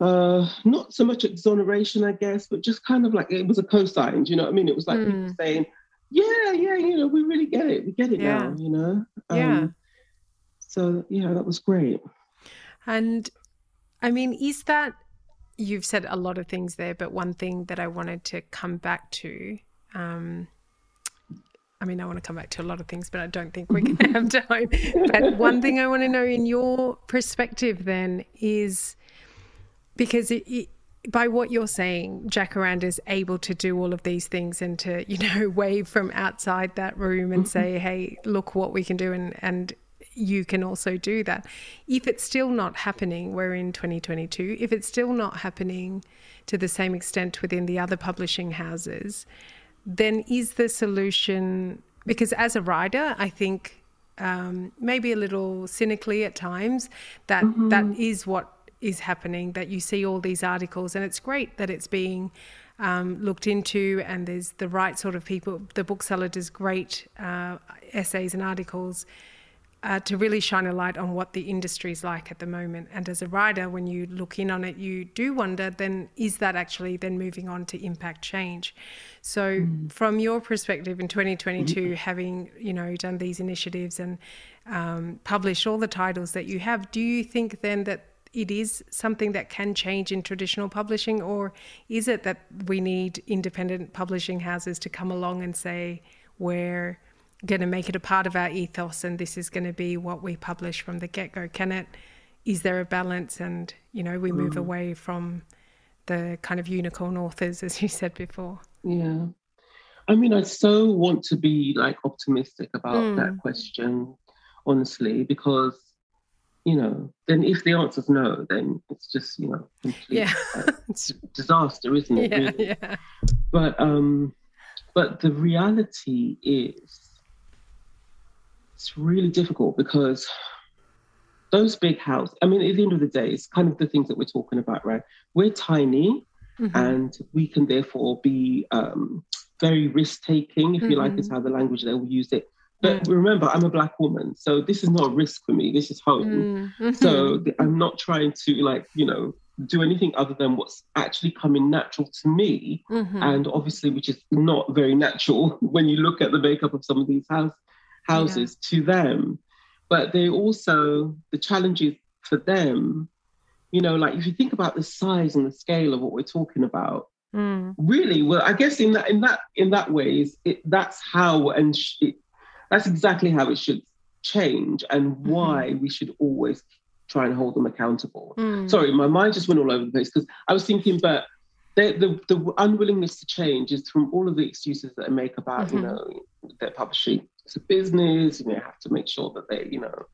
uh, not so much exoneration, I guess, but just kind of like it was a cosign. Do you know what I mean? It was like mm. people saying, "Yeah, yeah, you know, we really get it. We get it yeah. now." You know? Um, yeah. So yeah, that was great. And I mean, is that you've said a lot of things there, but one thing that I wanted to come back to. Um, I mean, I want to come back to a lot of things, but I don't think we're going to have time. But one thing I want to know in your perspective then is because it, it, by what you're saying, Jacaranda is able to do all of these things and to, you know, wave from outside that room and say, mm-hmm. hey, look what we can do. And, and you can also do that. If it's still not happening, we're in 2022, if it's still not happening to the same extent within the other publishing houses, then is the solution, because as a writer, I think um, maybe a little cynically at times, that, mm-hmm. that is what is happening, that you see all these articles, and it's great that it's being um, looked into and there's the right sort of people. The bookseller does great uh, essays and articles uh, to really shine a light on what the industry is like at the moment. And as a writer, when you look in on it, you do wonder then is that actually then moving on to impact change? So, mm. from your perspective in 2022, mm. having you know done these initiatives and um, published all the titles that you have, do you think then that it is something that can change in traditional publishing, or is it that we need independent publishing houses to come along and say, we're going to make it a part of our ethos and this is going to be what we publish from the get go? Can it, is there a balance and, you know, we move mm. away from the kind of unicorn authors, as you said before? Yeah. I mean, I so want to be like optimistic about mm. that question, honestly, because you know, then if the answer's no, then it's just, you know, complete yeah. uh, disaster, isn't it? Yeah, really? yeah. But um, but the reality is, it's really difficult because those big houses. I mean, at the end of the day, it's kind of the things that we're talking about, right? We're tiny, mm-hmm. and we can therefore be um, very risk taking, if mm-hmm. you like, is mm-hmm. how the language they will use it but remember, I'm a black woman, so this is not a risk for me. This is home. Mm-hmm. So I'm not trying to like, you know, do anything other than what's actually coming natural to me, mm-hmm. and obviously, which is not very natural when you look at the makeup of some of these house houses yeah. to them. But they also the challenges for them. You know, like if you think about the size and the scale of what we're talking about, Mm. really well i guess in that in that in that ways it that's how and sh- it, that's exactly how it should change and mm-hmm. why we should always try and hold them accountable. Mm. Sorry, my mind just went all over the place because I was thinking, but the, the, the unwillingness to change is from all of the excuses that they make about, mm-hmm. you know, their publishing. It's a business, and they have to make sure that they, you know,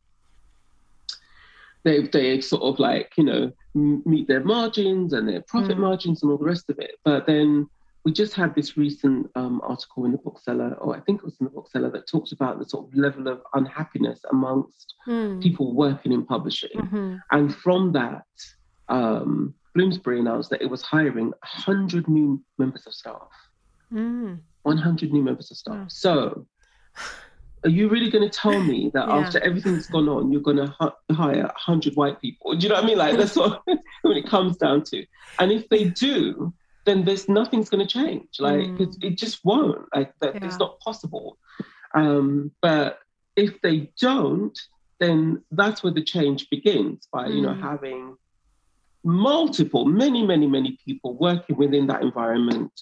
they they sort of like, you know, meet their margins and their profit mm. margins and all the rest of it. But then we just had this recent um, article in the bookseller, or I think it was in the bookseller, that talked about the sort of level of unhappiness amongst mm. people working in publishing. Mm-hmm. And from that, um, Bloomsbury announced that it was hiring 100 new members of staff. Mm. 100 new members of staff. So are you really going to tell me that yeah. after everything that's gone on, you're going to hu- hire 100 white people? Do you know what I mean? Like, that's what when it comes down to. And if they do, then there's nothing's going to change. Like, mm. it, it, just won't. Like, that, yeah. it's not possible. Um, but if they don't, then that's where the change begins by, mm. you know, mm. having multiple, many, many, many people working within that environment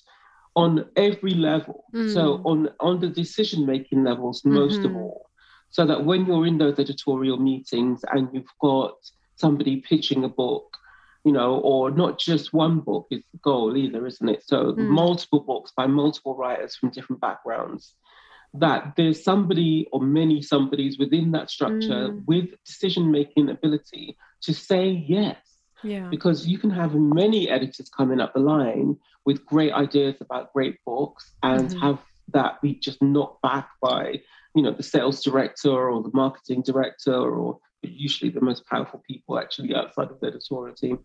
on every level. Mm. So on on the decision making levels, mm-hmm. most of all, so that when you're in those editorial meetings and you've got somebody pitching a book, you know, or not just one book is the goal either, isn't it? So mm. multiple books by multiple writers from different backgrounds. That there's somebody or many somebodies within that structure mm. with decision making ability to say yes yeah. Because you can have many editors coming up the line with great ideas about great books and mm-hmm. have that be just knocked back by, you know, the sales director or the marketing director or usually the most powerful people actually outside of the editorial team.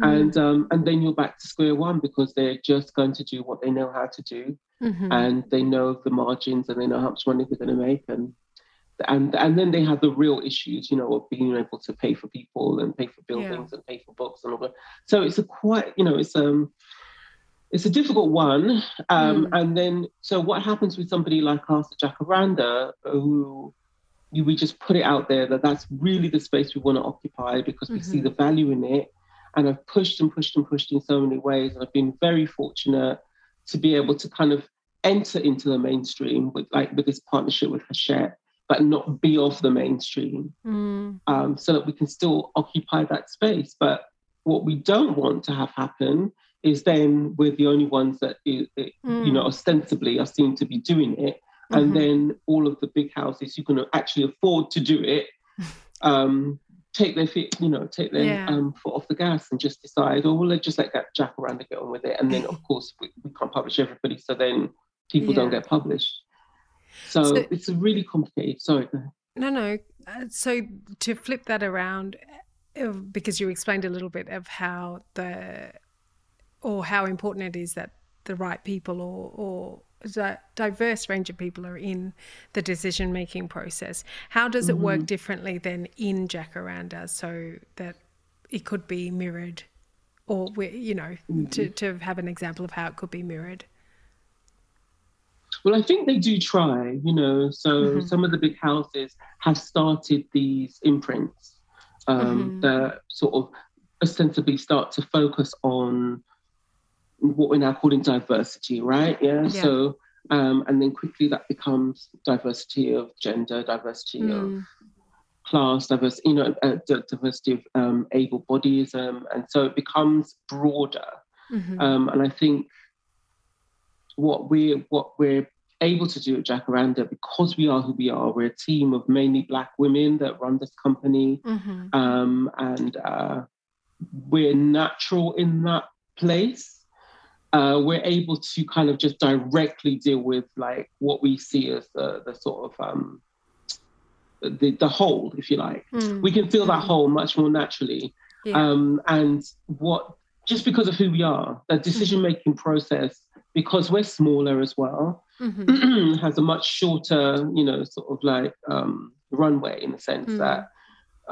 Mm-hmm. And um, and then you're back to square one because they're just going to do what they know how to do. Mm-hmm. And they know the margins and they know how much money they're going to make. And and and then they have the real issues, you know, of being able to pay for people and pay for buildings yeah. and pay for books and all that. So it's a quite, you know, it's um it's a difficult one. Um, mm. And then, so what happens with somebody like at Jacaranda, who we just put it out there that that's really the space we want to occupy because we mm-hmm. see the value in it. And I've pushed and pushed and pushed in so many ways. And I've been very fortunate to be able to kind of enter into the mainstream with like with this partnership with Hachette but not be off the mainstream mm. um, so that we can still occupy that space. But what we don't want to have happen is then we're the only ones that, mm. you know, ostensibly are seen to be doing it. Mm-hmm. And then all of the big houses who can actually afford to do it um, take their feet, you know, take their yeah. um, foot off the gas and just decide, oh, well, let's just let that Jacaranda get on with it. And then, of course, we, we can't publish everybody. So then people yeah. don't get published. So, so it's really complicated. Sorry. No, no. Uh, so to flip that around, uh, because you explained a little bit of how the, or how important it is that the right people or, or diverse range of people are in the decision making process. How does it mm-hmm. work differently than in Jacaranda so that it could be mirrored or, you know, mm-hmm. to, to have an example of how it could be mirrored? Well, I think they do try, you know. So mm-hmm. some of the big houses have started these imprints um, mm-hmm. that sort of ostensibly start to focus on what we're now calling diversity, right? Yeah. yeah. So, um, and then quickly that becomes diversity of gender, diversity mm. of class, diversity, you know, uh, diversity of um, able bodyism, and so it becomes broader. Mm-hmm. Um, and I think what we're what we're able to do at Jacaranda because we are who we are. We're a team of mainly Black women that run this company, mm-hmm. um, and uh, we're natural in that place. Uh, we're able to kind of just directly deal with like what we see as the, the sort of um, the, the whole, if you like. Mm. We can feel that mm. whole much more naturally. Yeah. Um, and what just because of who we are, the decision making process because we're smaller as well, mm-hmm. has a much shorter, you know, sort of like um, runway in the sense mm. that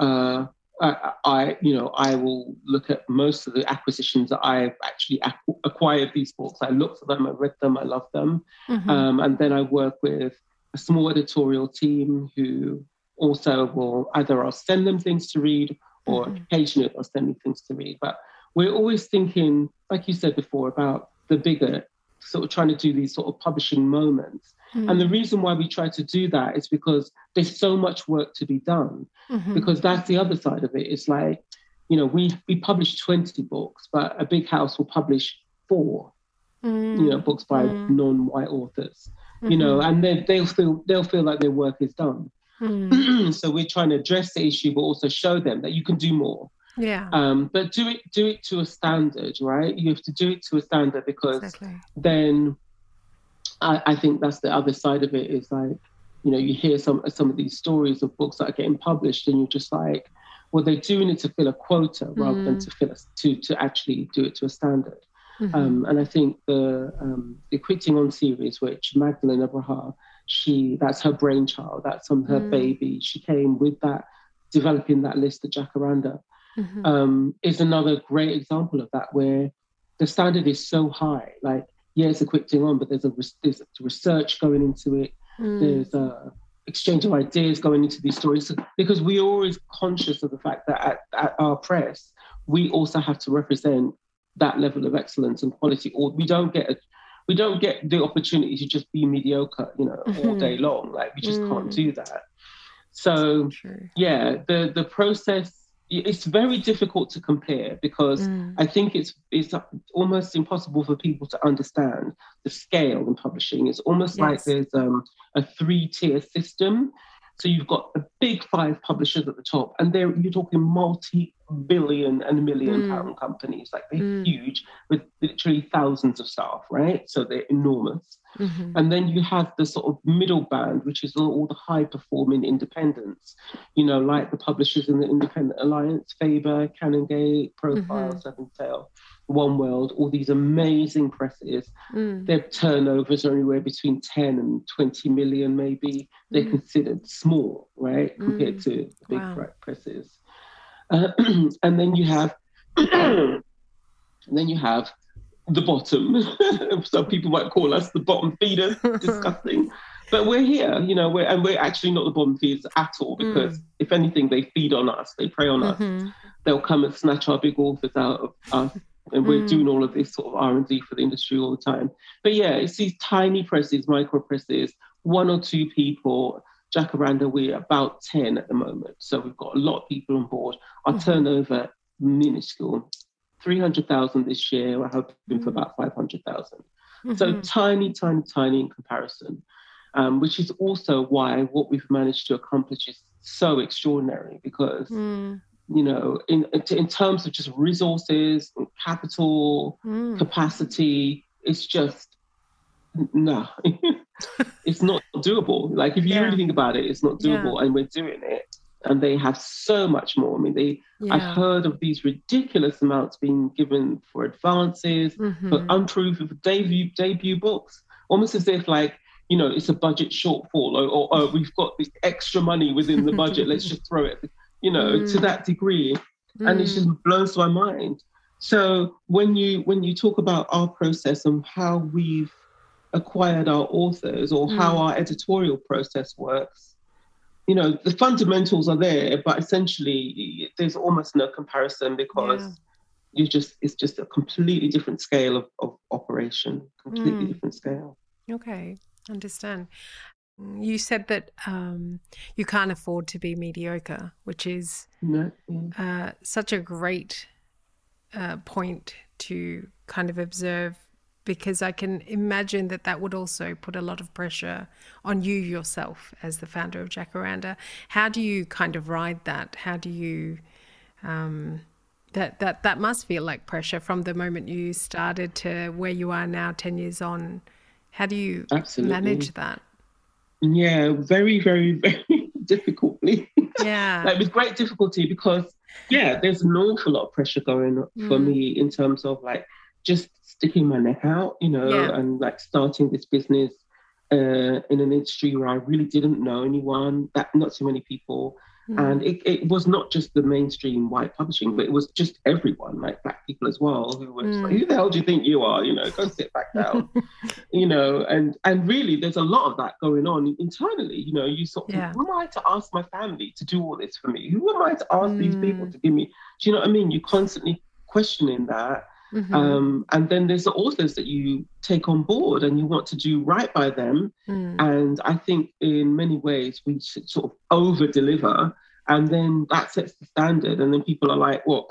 uh, I, I, you know, I will look at most of the acquisitions that I've actually acquired these books. I look for them, I read them, I love them, mm-hmm. um, and then I work with a small editorial team who also will either I'll send them things to read or mm-hmm. occasionally I'll send me things to read. But we're always thinking, like you said before, about the bigger sort of trying to do these sort of publishing moments. Mm. And the reason why we try to do that is because there's so much work to be done. Mm-hmm. Because that's the other side of it. It's like, you know, we we publish 20 books, but a big house will publish four, mm. you know, books by mm. non-white authors. Mm-hmm. You know, mm-hmm. and they they'll feel they'll feel like their work is done. Mm. so we're trying to address the issue, but also show them that you can do more. Yeah. Um, but do it do it to a standard, right? You have to do it to a standard because exactly. then I, I think that's the other side of it is like, you know, you hear some some of these stories of books that are getting published and you're just like, well, they're doing it to fill a quota rather mm. than to fill a, to to actually do it to a standard. Mm-hmm. Um, and I think the um, the Quick Ting On series, which Magdalene Abraha She that's her brainchild. That's from her mm. baby. She came with that, developing that list of Jacaranda. Mm-hmm. Um, is another great example of that where the standard is so high. Like, yeah, it's a Quick Ting On, but there's a there's research going into it. Mm. There's a exchange of ideas going into these stories because we're always conscious of the fact that at, at our press we also have to represent that level of excellence and quality or we don't get a, we don't get the opportunity to just be mediocre you know mm-hmm. all day long like we just mm. can't do that so yeah the the process it's very difficult to compare because mm. I think it's it's almost impossible for people to understand the scale in publishing. It's almost yes. like there's um, a three tier system. So you've got the big five publishers at the top, and they're you're talking multi-billion and million mm. pound companies, like they're mm. huge with literally thousands of staff, right? So they're enormous. Mm-hmm. And then you have the sort of middle band, which is all the high performing independents, you know, like the publishers in the Independent Alliance, Faber, Canongate, Profile, mm-hmm. Serpent's Tail, Oneworld, all these amazing presses. Mm. Their turnovers are anywhere between 10 and 20 million, maybe. They're mm. considered small, right, compared mm. to big wow. presses. Uh, and then you have, and then you have the bottom. Some people might call us the bottom feeders. Disgusting. but we're here, you know, we're, and we're actually not the bottom feeders at all because mm. if anything, they feed on us, they prey on mm-hmm. us. They'll come and snatch our big authors out of us. And we're mm. doing all of this sort of R&D for the industry all the time. But yeah, it's these tiny presses, micro presses, one or two people. Jacaranda, we're about 10 at the moment. So we've got a lot of people on board. Our mm-hmm. turnover, minuscule. 300,000 this year. We're hoping for mm-hmm. about 500,000. Mm-hmm. So tiny, tiny, tiny in comparison, um, which is also why what we've managed to accomplish is so extraordinary because, mm. You know, in, in terms of just resources, capital, mm. capacity, it's just, no, it's not doable. Like if you yeah. really think about it, it's not doable yeah. and we're doing it and they have so much more. I mean, they yeah. I've heard of these ridiculous amounts being given for advances, mm-hmm. for unproven for debut debut books, almost as if like you know it's a budget shortfall or, or, or we've got this extra money within the budget. let's just throw it, you know, mm. to that degree, mm. and it just mm. blows my mind. So when you when you talk about our process and how we've acquired our authors or mm. how our editorial process works you know the fundamentals are there but essentially there's almost no comparison because yeah. you just it's just a completely different scale of, of operation completely mm. different scale okay understand you said that um, you can't afford to be mediocre which is no. uh, such a great uh, point to kind of observe because I can imagine that that would also put a lot of pressure on you yourself as the founder of Jacaranda. How do you kind of ride that? How do you um, that that that must feel like pressure from the moment you started to where you are now, ten years on. How do you Absolutely. manage that? Yeah, very, very, very difficultly. Yeah, like with great difficulty because yeah, there's an awful lot of pressure going for mm. me in terms of like just sticking my neck out, you know, yeah. and like starting this business uh, in an industry where I really didn't know anyone, that not so many people. Mm. And it, it was not just the mainstream white publishing, but it was just everyone, like black people as well, who were mm. like, who the hell do you think you are? You know, go sit back down. you know, and and really there's a lot of that going on internally. You know, you sort of yeah. who am I to ask my family to do all this for me? Who am I to ask mm. these people mm. to give me? Do you know what I mean? You're constantly questioning that. Mm-hmm. Um, and then there's the authors that you take on board and you want to do right by them. Mm. And I think in many ways we should sort of over deliver. And then that sets the standard. And then people are like, well,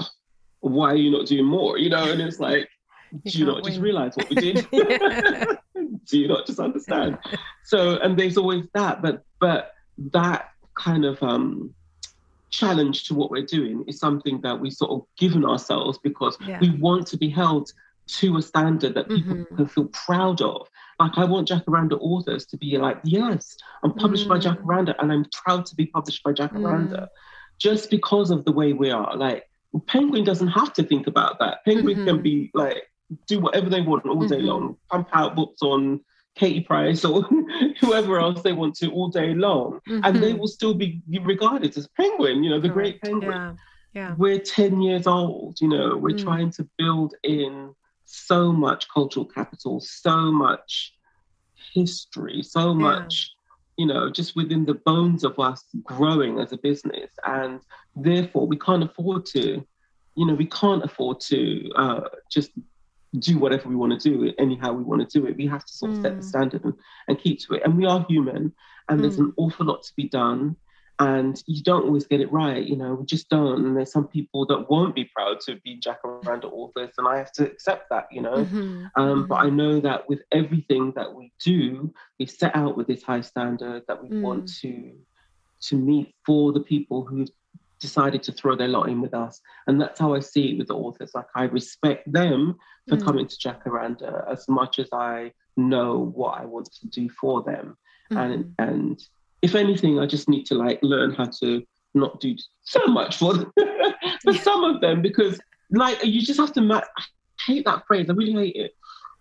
why are you not doing more? You know, and it's like, you do you not win. just realize what we did? do you not just understand? So, and there's always that, but but that kind of um challenge to what we're doing is something that we sort of given ourselves because yeah. we want to be held to a standard that people mm-hmm. can feel proud of. Like I want Jacaranda authors to be like, yes, I'm published mm. by Jacaranda and I'm proud to be published by Jacaranda. Mm. Just because of the way we are. Like Penguin doesn't have to think about that. Penguin mm-hmm. can be like do whatever they want all day mm-hmm. long, pump out books on Katie Price or whoever else they want to all day long, mm-hmm. and they mm-hmm. will still be regarded as Penguin, you know, the great Penguin. Yeah. Yeah. We're 10 years old, you know, we're mm. trying to build in so much cultural capital, so much history, so yeah. much, you know, just within the bones of us growing as a business. And therefore, we can't afford to, you know, we can't afford to uh, just do whatever we want to do anyhow we want to do it. We have to sort of mm. set the mm. standard and, and keep to it. And we are human, and mm. there's an awful lot to be done and you don't always get it right you know we just don't and there's some people that won't be proud to be Jack jacaranda authors and i have to accept that you know mm-hmm. Um, mm-hmm. but i know that with everything that we do we set out with this high standard that we mm. want to to meet for the people who decided to throw their lot in with us and that's how i see it with the authors like i respect them for mm. coming to jacaranda as much as i know what i want to do for them mm-hmm. and and if anything, I just need to like learn how to not do so much for them, for some of them because like you just have to. Ma- I hate that phrase. I really hate it.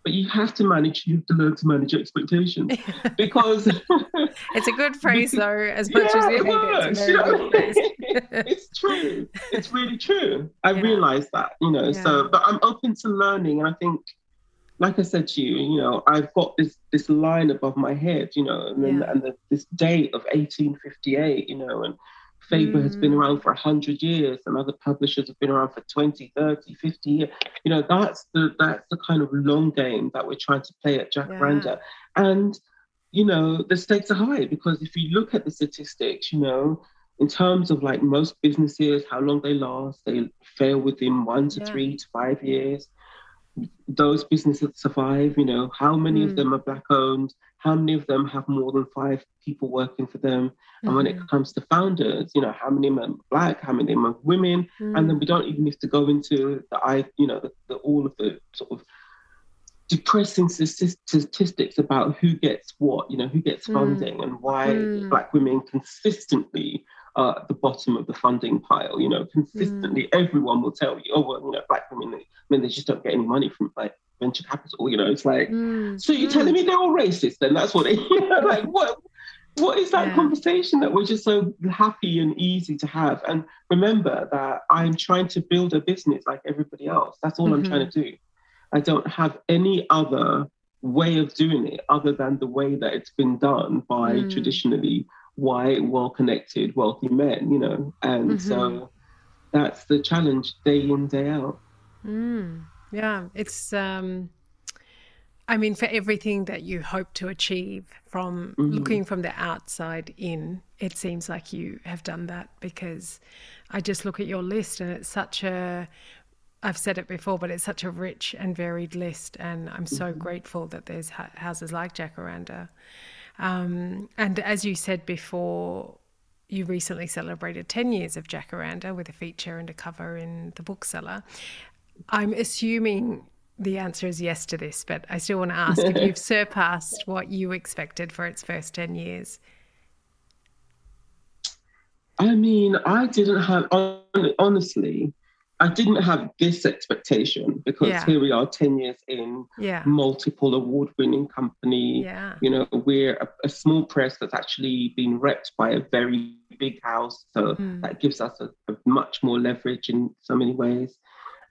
But you have to manage. You have to learn to manage expectations because it's a good phrase, though. As much yeah, as it, works, it's, you know? it's true. It's really true. I yeah. realize that, you know. Yeah. So, but I'm open to learning, and I think like I said to you, you know, I've got this this line above my head, you know, and then and the, this date of 1858, you know, and Faber mm. has been mm. around for 100 years and other publishers have been around for 20, 30, 50 years. You know, that's the that's the kind of long game that we're trying to play at Jacaranda. Yeah. And, you know, the stakes are high because if you look at the statistics, you know, in terms of like most businesses, how long they last, they fail within one to yeah. three to five years those businesses survive you know how many mm. of them are black owned how many of them have more than five people working for them mm-hmm. and when it mm-hmm. comes to founders you know how many of them are black how many of them are women mm. and then we don't even have to go into the i you know the, the, all of the sort of depressing statistics about who gets what you know who gets mm. funding mm. and why mm. black women consistently uh, at the bottom of the funding pile. You know, consistently, mm. everyone will tell you, oh, well, you know, black women, I mean, they just don't get any money from like venture capital. You know, it's like, mm. so you're mm. telling me they're all racist? Then that's what they, you know, like what. What is that yeah. conversation that we're just so happy and easy to have? And remember that I'm trying to build a business like everybody else. That's all mm-hmm. I'm trying to do. I don't have any other way of doing it other than the way that it's been done by mm. traditionally white, well connected, wealthy men, you know. And mm-hmm. so that's the challenge day in, day out. Mm. Yeah, it's, um, I mean, for everything that you hope to achieve from mm-hmm. looking from the outside in, it seems like you have done that because I just look at your list and it's such a I've said it before, but it's such a rich and varied list, and I'm so mm-hmm. grateful that there's houses like Jacaranda. Um, and as you said before, you recently celebrated 10 years of Jacaranda with a feature and a cover in the bookseller. I'm assuming the answer is yes to this, but I still want to ask if you've surpassed what you expected for its first 10 years. I mean, I didn't have, honestly, I didn't have this expectation because yeah. here we are 10 years in, yeah. multiple award winning company. Yeah. You know, we're a, a, small press that's actually been repped by a very big house. So mm. that gives us a, a much more leverage in so many ways.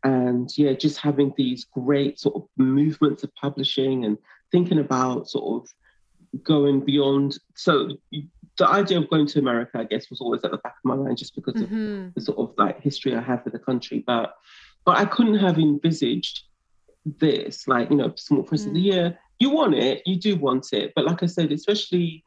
And yeah, just having these great sort of movements of publishing and thinking about sort of going beyond. So the idea of going to America, I guess, was always at the back of my mind just because mm-hmm. of the sort of like history I have with the country. But but I couldn't have envisaged this, like, you know, small press mm. of the mm. year. You want it, you do want it. But like I said, especially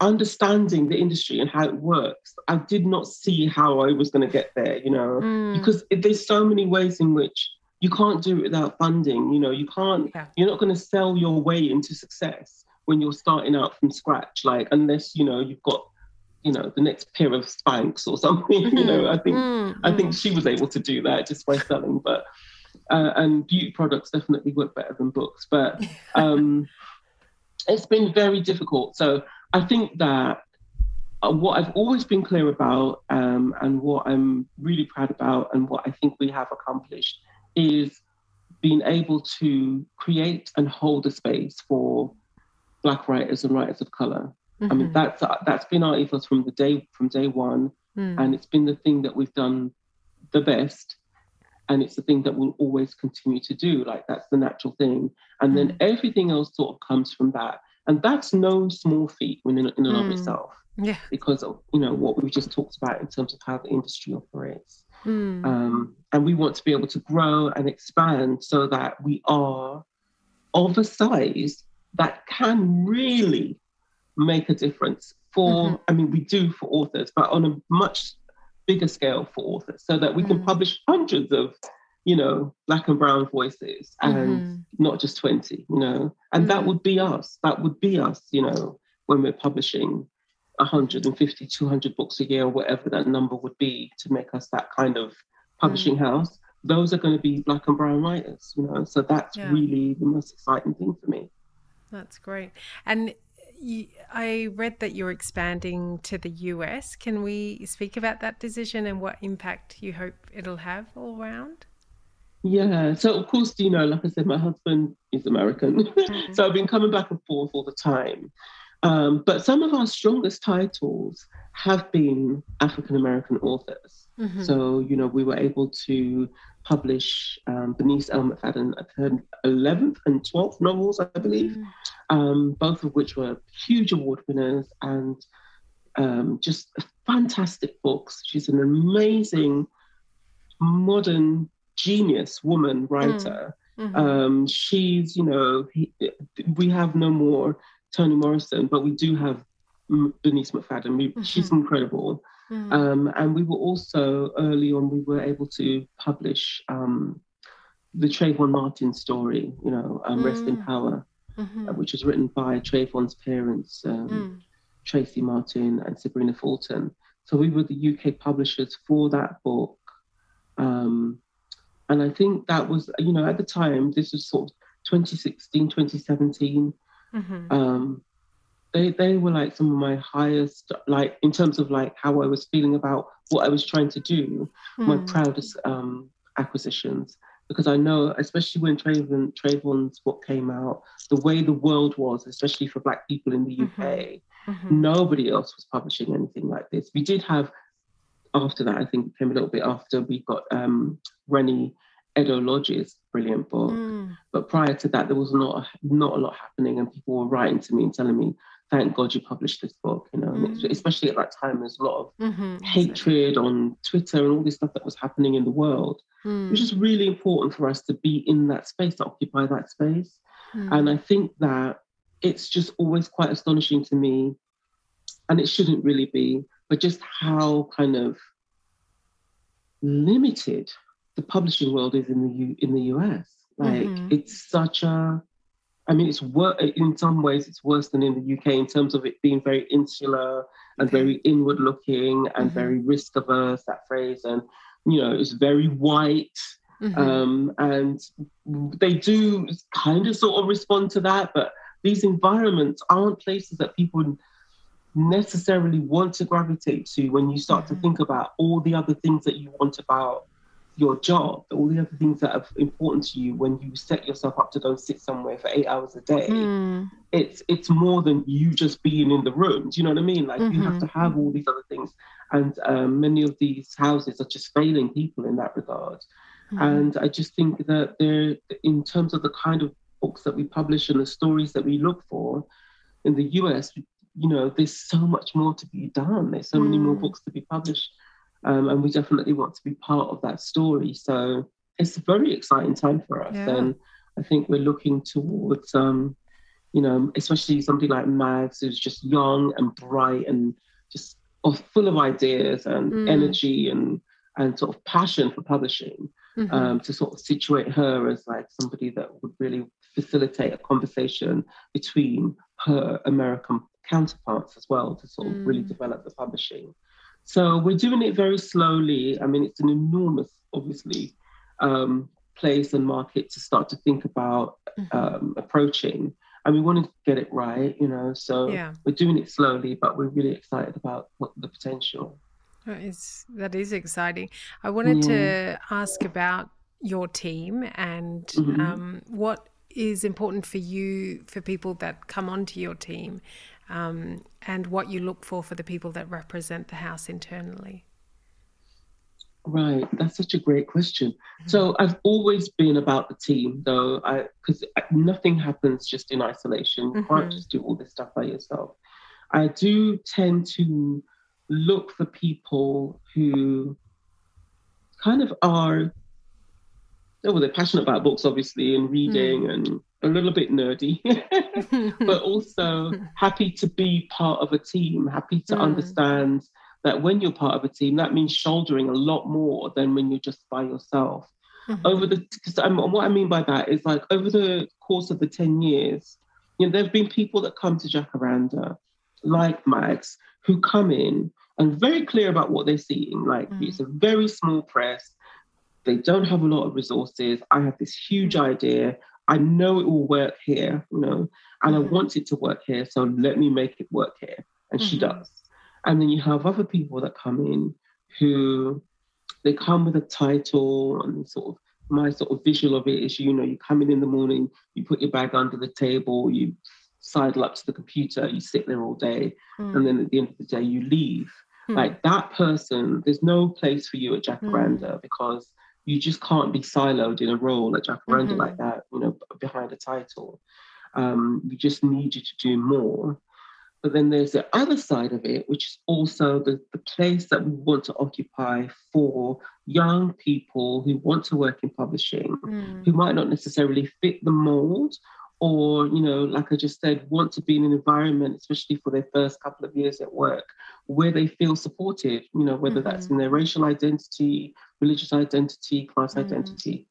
understanding the industry and how it works, I did not see how I was going to get there, you know, mm. because there's so many ways in which you can't do it without funding. You know, you can't, yeah. you're not going to sell your way into success when you're starting out from scratch, like unless you know you've got you know the next pair of Spanx or something. Mm-hmm. You know, mm-hmm. I think mm-hmm. I think she was able to do that just by selling, but. Uh, and beauty products definitely work better than books, but um, it's been very difficult. So I think that uh, what I've always been clear about, um, and what I'm really proud about, and what I think we have accomplished, is being able to create and hold a space for Black writers and writers of color. Mm-hmm. I mean, mm-hmm. that's that's been our ethos from the day from day one, mm. and it's been the thing that we've done the best, and it's the thing that we'll always continue to do. Like that's the natural thing, and mm. then everything else sort of comes from that, and that's no small feat in, in and mm. of itself. Yeah, because of you know what we've just talked about in terms of how the industry operates. Mm. Um, and we want to be able to grow and expand so that we are of a size that can really make a difference for, mm-hmm. I mean, we do for authors, but on a much bigger scale for authors so that we mm. can publish hundreds of, you know, black and brown voices and mm-hmm. not just 20, you know, and mm. that would be us. That would be us, you know, when we're publishing 150, 200 books a year, or whatever that number would be to make us that kind of publishing mm. house, those are going to be black and brown writers, you know. So that's yeah. really the most exciting thing for me. That's great. And I read that you're expanding to the US. Can we speak about that decision and what impact you hope it'll have all around? Yeah, so of course, you know, like I said, my husband is American. Mm-hmm. so I've been coming back and forth all the time. Um, but some of our strongest titles have been African American authors. Mm-hmm. So, you know, we were able to publish um, Bernice L. McFadden, her 11th and 12th novels, I believe, mm-hmm. um, both of which were huge award winners and um, just fantastic books. She's an amazing modern genius woman writer. Mm-hmm. Um, she's, you know, he, we have no more Toni Morrison, but we do have Bernice McFadden. We, mm-hmm. She's incredible. Mm-hmm. Um, and we were also early on, we were able to publish um, the Trayvon Martin story, you know, um, mm-hmm. Rest in mm. Power, mm-hmm. uh, which was written by Trayvon's parents, um, mm. Tracy Martin and Sybrina Fulton. So we were the UK publishers for that book. And I think that was, you know, at the time, this was sort of 2016, 2017. Mm-hmm. Um, they they were like some of my highest, like in terms of like how I was feeling about what I was trying to do, mm. my proudest um, acquisitions. Because I know, especially when Trayvon Trayvon's book came out, the way the world was, especially for Black people in the UK, mm-hmm. mm-hmm. nobody else was publishing anything like this. We did have after that, I think it came a little bit after we got um, Reni Eddo-Lodge's brilliant book. Mm. But prior to that, there was not a, not a lot happening, and people were writing to me and telling me, "Thank God you published this book." You know, mm. especially at that time, there's a lot of mm-hmm. hatred on Twitter and all this stuff that was happening in the world, mm. which is really important for us to be in that space, to occupy that space. Mm. And I think that it's just always quite astonishing to me, and it shouldn't really be, but just how kind of limited the publishing world is in the U, in the US. Like mm-hmm. it's such a, I mean, it's worse in some ways. It's worse than in the UK in terms of it being very insular and very inward looking and mm-hmm. very risk averse. That phrase, and you know, it's very white. Mm-hmm. Um, and they do kind of sort of respond to that, but these environments aren't places that people necessarily want to gravitate to when you start to mm-hmm. think about all the other things that you want about your job, all the other things that are important to you when you set yourself up to go sit somewhere for eight hours a day, mm. it's it's more than you just being in the room. Do you know what I mean? Like mm-hmm. you have mm-hmm. to have all these other things, and um, many of these houses are just failing people in that regard. Mm. And I just think that they're in terms of the kind of books that we publish and the stories that we look for in the US. You know, there's so much more to be done. There's so many more mm. books to be published um, and we definitely want to be part of that story. So it's a very exciting time for us, yeah. and I think we're looking towards, um, you know, especially somebody like Mags, who's just young and bright and just full of ideas and mm. energy and and sort of passion for publishing. Mm-hmm. Um, to sort of situate her as like somebody that would really facilitate a conversation between her American counterparts as well to sort of mm. really develop the publishing. So we're doing it very slowly. I mean, it's an enormous, obviously, um, place and market to start to think about mm-hmm. um, approaching. And we want to get it right, you know. So yeah. we're doing it slowly, but we're really excited about what the potential. That is that is exciting. I wanted yeah. to ask about your team and mm-hmm. um, what is important for you for people that come onto your team um, and what you look for for the people that represent the house internally? Right, that's such a great question. Mm-hmm. So I've always been about the team, though, because nothing happens just in isolation. You mm-hmm. can't just do all this stuff by yourself. I do tend to look for people who kind of are, oh, well, they're passionate about books, obviously, and reading, mm. and a little bit nerdy, but also happy to be part of a team, happy to mm. understand that when you're part of a team, that means shouldering a lot more than when you're just by yourself. Mm-hmm. Over the, because what I mean by that is like over the course of the 10 years, you know, there have been people that come to Jacaranda, like Mags, who come in and very clear about what they're seeing. Like mm. it's a very small press. They don't have a lot of resources. I have this huge mm. idea. I know it will work here, you know, and. I want it to work here. So let me make it work here. And she mm-hmm. does. And then you have other people that come in who they come with a title and sort of my sort of visual of it is you know you come in in the morning you put your bag under the table you sidle up to the computer you sit there all day mm. and then at the end of the day you leave mm. like that person there's no place for you at jacaranda mm. because you just can't be siloed in a role at jacaranda mm-hmm. like that you know behind a title um, we just need you to do more but then there's the other side of it, which is also the, the place that we want to occupy for young people who want to work in publishing, mm. who might not necessarily fit the mold, or, you know, like I just said, want to be in an environment, especially for their first couple of years at work, where they feel supported, you know, whether mm-hmm. that's in their racial identity, religious identity, class mm. identity.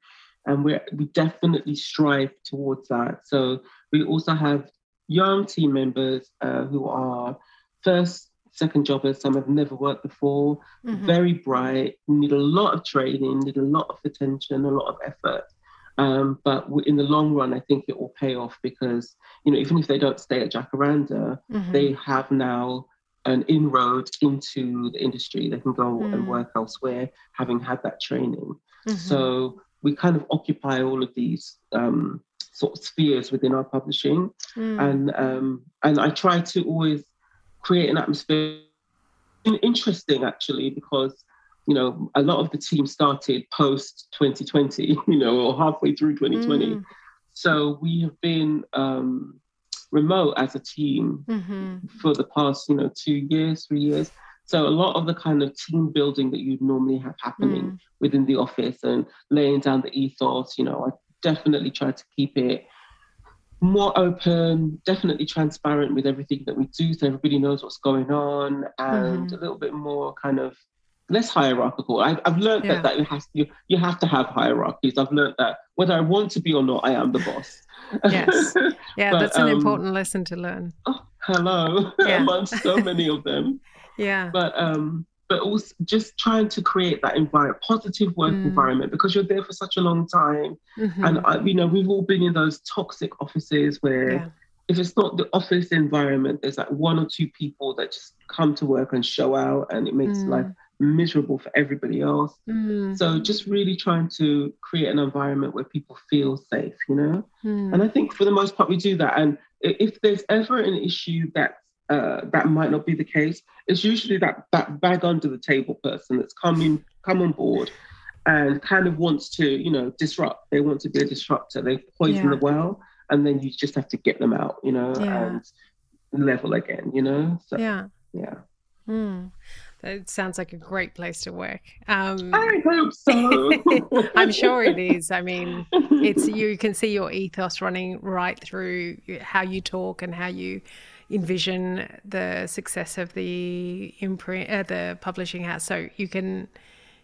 And we we definitely strive towards that. So we also have young team members uh, who are first, second jobbers, some have never worked before, mm-hmm. very bright, need a lot of training, need a lot of attention, a lot of effort. Um, but in the long run, I think it will pay off because, you know, even if they don't stay at Jacaranda, mm-hmm. they have now an inroad into the industry. They can go mm. and work elsewhere, having had that training. Mm-hmm. So we kind of occupy all of these um, sort of spheres within our publishing, mm. and um, and I try to always create an atmosphere interesting actually because you know a lot of the team started post 2020 you know or halfway through 2020 mm. so we have been um, remote as a team mm-hmm. for the past you know two years three years so a lot of the kind of team building that you'd normally have happening mm. within the office and laying down the ethos you know i definitely try to keep it more open, definitely transparent with everything that we do, so everybody knows what's going on, and mm. a little bit more kind of less hierarchical. I've, I've learned yeah. that that you have you you have to have hierarchies. I've learned that whether I want to be or not, I am the boss. Yes, yeah, but, that's an um, important lesson to learn. Oh, hello, yeah. amongst so many of them. Yeah, but um, but also just trying to create that environment, positive work mm. environment, because you're there for such a long time. Mm-hmm. And, I, you know, we've all been in those toxic offices where yeah. if it's not the office environment, there's like one or two people that just come to work and show out and it makes mm. life miserable for everybody else. Mm. So just really trying to create an environment where people feel safe, you know? Mm. And I think for the most part, we do that. And if there's ever an issue that uh, that might not be the case. It's usually that that bag under the table person that's coming come on board and kind of wants to, you know, disrupt. They want to be a disruptor. They poison yeah. the well, and then you just have to get them out, you know, yeah. and level again, you know. So, yeah, yeah. Mm. It sounds like a great place to work. Um, I hope so. I'm sure it is. I mean, it's you can see your ethos running right through how you talk and how you envision the success of the imprint, uh, the publishing house. So you can,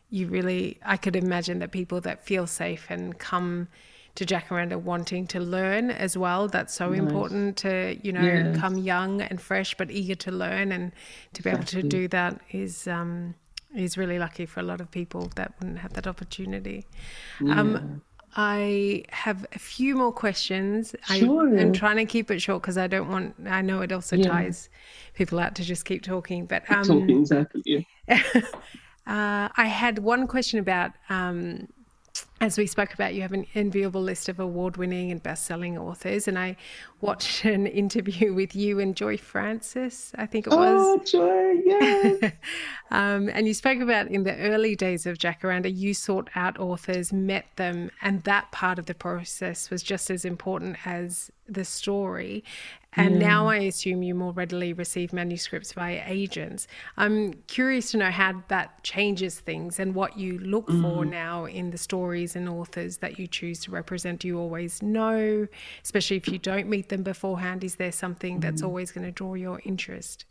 you really, I could imagine that people that feel safe and come to Jacaranda wanting to learn as well. That's so nice. important to, you know, yes. come young and fresh, but eager to learn and to be exactly. able to do that is, um, is really lucky for a lot of people that wouldn't have that opportunity. Um, yeah. Um, I have a few more questions. Sure. I, am trying to keep it short because I don't want. I know it also yeah. ties people out to just keep talking. But um, talking exactly. Yeah. uh, I had one question about um, as we spoke about, you have an enviable list of award winning and best selling authors. And I watched an interview with you and Joy Francis, I think it was. Oh, Joy, yeah. um, and you spoke about in the early days of Jacaranda, you sought out authors, met them, and that part of the process was just as important as the story. And yeah. now I assume you more readily receive manuscripts via agents. I'm curious to know how that changes things and what you look mm. for now in the stories and authors that you choose to represent. Do you always know, especially if you don't meet them beforehand? Is there something that's mm. always going to draw your interest?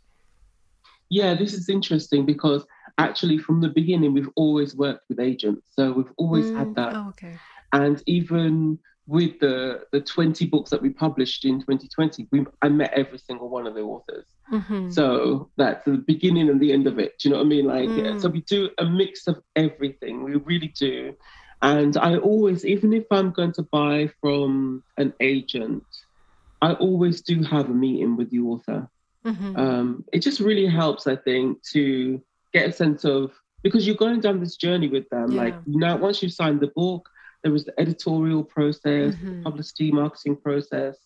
Yeah, this is interesting because actually from the beginning we've always worked with agents. So we've always mm. had that. Oh, okay. And even with the the 20 books that we published in 2020 we, i met every single one of the authors mm-hmm. so that's the beginning and the end of it do you know what i mean like mm. yeah, so we do a mix of everything we really do and i always even if i'm going to buy from an agent i always do have a meeting with the author mm-hmm. um, it just really helps i think to get a sense of because you're going down this journey with them yeah. like now once you've signed the book there was the editorial process, mm-hmm. the publicity marketing process.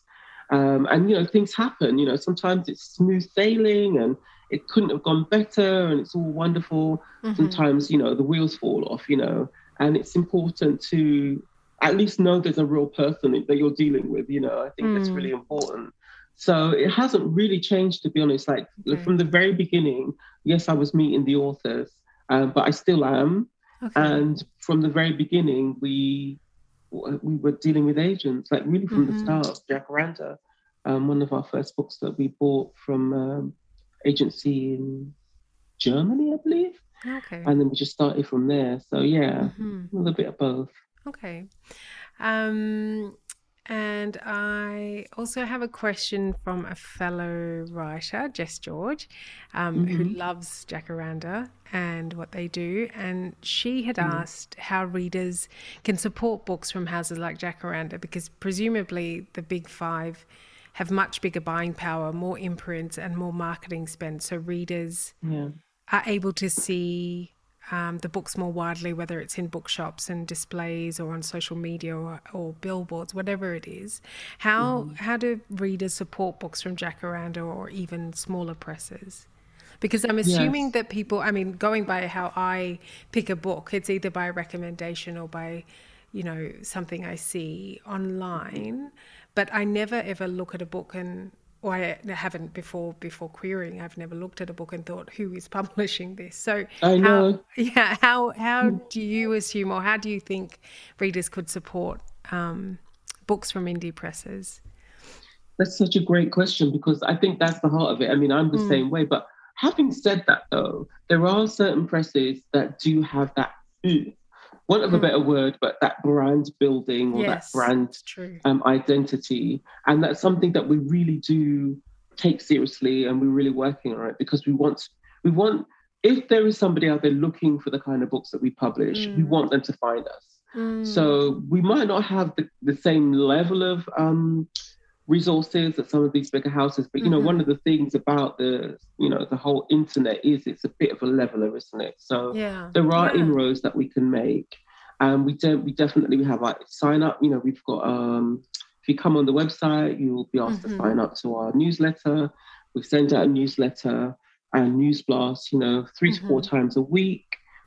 Um, and you know things happen you know sometimes it's smooth sailing and it couldn't have gone better and it's all wonderful mm-hmm. sometimes you know the wheels fall off you know and it's important to at least know there's a real person that you're dealing with you know i think mm. that's really important so it hasn't really changed to be honest like okay. from the very beginning yes i was meeting the authors um, but i still am Okay. And from the very beginning, we we were dealing with agents, like really from mm-hmm. the start. Jacaranda, um, one of our first books that we bought from um, agency in Germany, I believe. Okay. And then we just started from there. So yeah, mm-hmm. a little bit of both. Okay. Um, and I also have a question from a fellow writer, Jess George, um, mm-hmm. who loves Jacaranda and what they do. And she had mm-hmm. asked how readers can support books from houses like Jacaranda, because presumably the big five have much bigger buying power, more imprints, and more marketing spend. So readers yeah. are able to see um, the books more widely, whether it's in bookshops and displays or on social media or, or billboards, whatever it is. How mm. how do readers support books from Jacaranda or even smaller presses? Because I'm assuming yes. that people, I mean, going by how I pick a book, it's either by recommendation or by, you know, something I see online. But I never ever look at a book and or I haven't before before querying. I've never looked at a book and thought, who is publishing this? So I know. How, yeah, how how do you assume, or how do you think readers could support um, books from indie presses? That's such a great question because I think that's the heart of it. I mean, I'm the mm. same way. But having said that, though, there are certain presses that do have that want of a better mm. word, but that brand building or yes, that brand um, identity. And that's something that we really do take seriously and we're really working on it because we want we want if there is somebody out there looking for the kind of books that we publish, mm. we want them to find us. Mm. So we might not have the, the same level of um, resources at some of these bigger houses. But you know, mm-hmm. one of the things about the you know the whole internet is it's a bit of a leveler, isn't it? So yeah. there are yeah. inroads that we can make. And we don't we definitely we have like sign up, you know, we've got um if you come on the website, you'll be asked mm-hmm. to sign up to our newsletter. We send out a newsletter and news blast, you know, 3 mm-hmm. to four mm-hmm. times a week.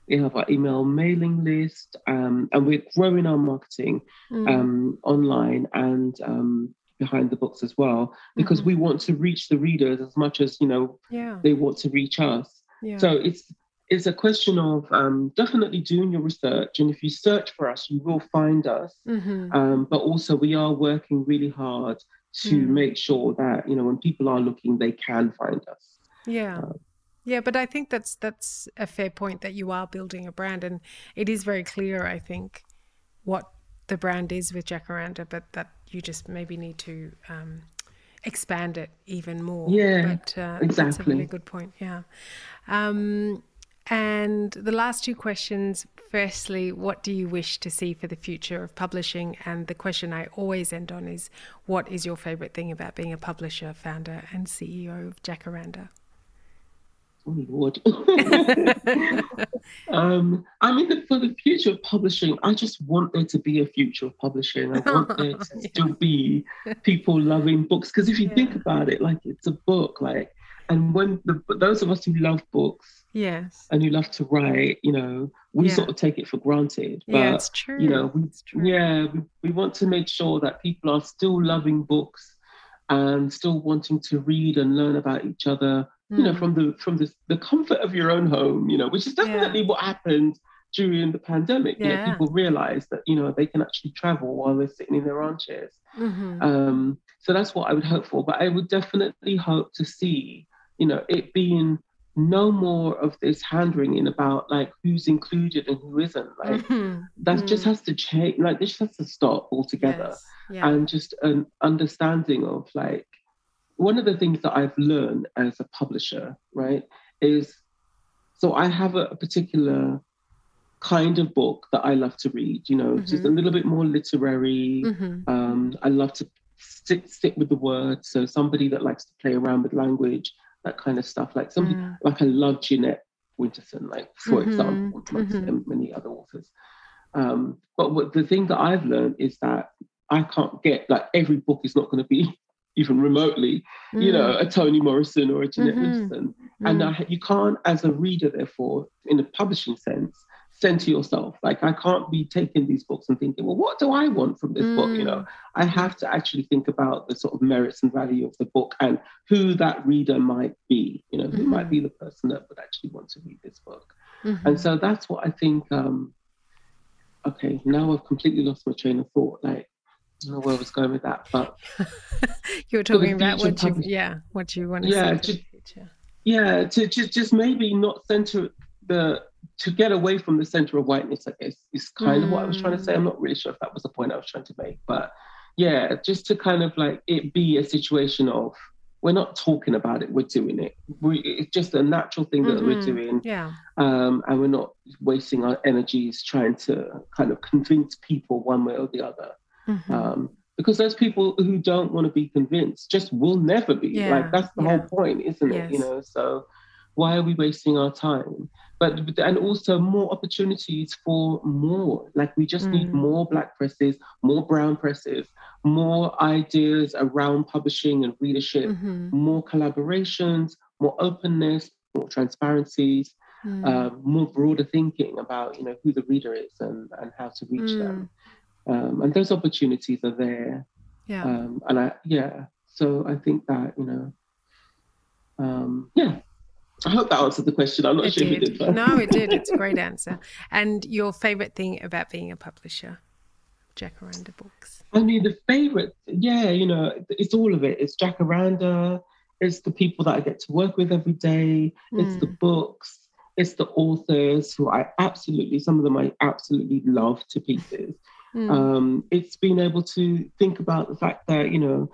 We have our email mailing list, um, and we're growing our marketing mm. um, online and um, behind the books as well because mm-hmm. we want to reach the readers as much as you know yeah. they want to reach us yeah. so it's it's a question of um, definitely doing your research and if you search for us you will find us mm-hmm. um, but also we are working really hard to mm. make sure that you know when people are looking they can find us yeah uh, yeah, but I think that's that's a fair point that you are building a brand, and it is very clear. I think what the brand is with Jacaranda, but that you just maybe need to um, expand it even more. Yeah, but, uh, exactly. That's a really good point. Yeah. Um, and the last two questions firstly, what do you wish to see for the future of publishing? And the question I always end on is what is your favorite thing about being a publisher, founder, and CEO of Jacaranda? Oh Lord. um, I mean, the, for the future of publishing, I just want there to be a future of publishing. I want there to yeah. still be people loving books. Because if you yeah. think about it, like it's a book, like, and when the, those of us who love books, yes, and who love to write, you know, we yeah. sort of take it for granted. But yeah, it's true. You know, we, yeah, we, we want to make sure that people are still loving books and still wanting to read and learn about each other you know, mm. from the from the, the comfort of your own home, you know, which is definitely yeah. what happened during the pandemic. Yeah. You know, people realized that, you know, they can actually travel while they're sitting in their armchairs. Mm-hmm. Um, so that's what I would hope for. But I would definitely hope to see, you know, it being no more of this hand wringing about like who's included and who isn't. Like mm-hmm. that mm. just has to change. Like this has to stop altogether. Yes. Yeah. And just an understanding of like one of the things that I've learned as a publisher, right, is so I have a, a particular kind of book that I love to read, you know, mm-hmm. just a little bit more literary. Mm-hmm. Um, I love to stick stick with the words. So somebody that likes to play around with language, that kind of stuff. Like somebody mm. like I love Jeanette Winterson, like for mm-hmm. example, amongst mm-hmm. many other authors. Um, but what, the thing that I've learned is that I can't get like every book is not going to be even remotely, mm. you know, mm. a Toni Morrison or a Jeanette mm-hmm. Mm. And uh, you can't, as a reader, therefore, in a publishing sense, center yourself. Like I can't be taking these books and thinking, well, what do I want from this mm. book? You know, mm. I have to actually think about the sort of merits and value of the book and who that reader might be. You know, who mm-hmm. might be the person that would actually want to read this book. Mm-hmm. And so that's what I think. Um, okay, now I've completely lost my train of thought. Like don't know where I was going with that, but you were talking about what you, yeah, what you want to yeah, future. Yeah, to just just maybe not center the to get away from the center of whiteness. I guess is kind mm. of what I was trying to say. I'm not really sure if that was the point I was trying to make, but yeah, just to kind of like it be a situation of we're not talking about it, we're doing it. We, it's just a natural thing that mm-hmm. we're doing. Yeah. Um, and we're not wasting our energies trying to kind of convince people one way or the other. Mm-hmm. Um, because those people who don't want to be convinced, just will never be. Yeah. Like that's the yeah. whole point, isn't yes. it? You know, so why are we wasting our time? But and also more opportunities for more. Like we just mm. need more black presses, more brown presses, more ideas around publishing and readership, mm-hmm. more collaborations, more openness, more transparencies. Mm. Uh, more broader thinking about you know who the reader is and, and how to reach mm. them um, and those opportunities are there. Yeah. Um, and I, yeah. So I think that you know, um, yeah. I hope that answered the question. I'm not it sure did. if it did. no, it did. It's a great answer. And your favorite thing about being a publisher, Jacaranda Books? I mean, the favorite, yeah, you know, it's all of it. It's Jacaranda. It's the people that I get to work with every day. Mm. It's the hmm. books. It's the authors who I absolutely, some of them I absolutely love to pieces. Mm. Um, it's been able to think about the fact that, you know,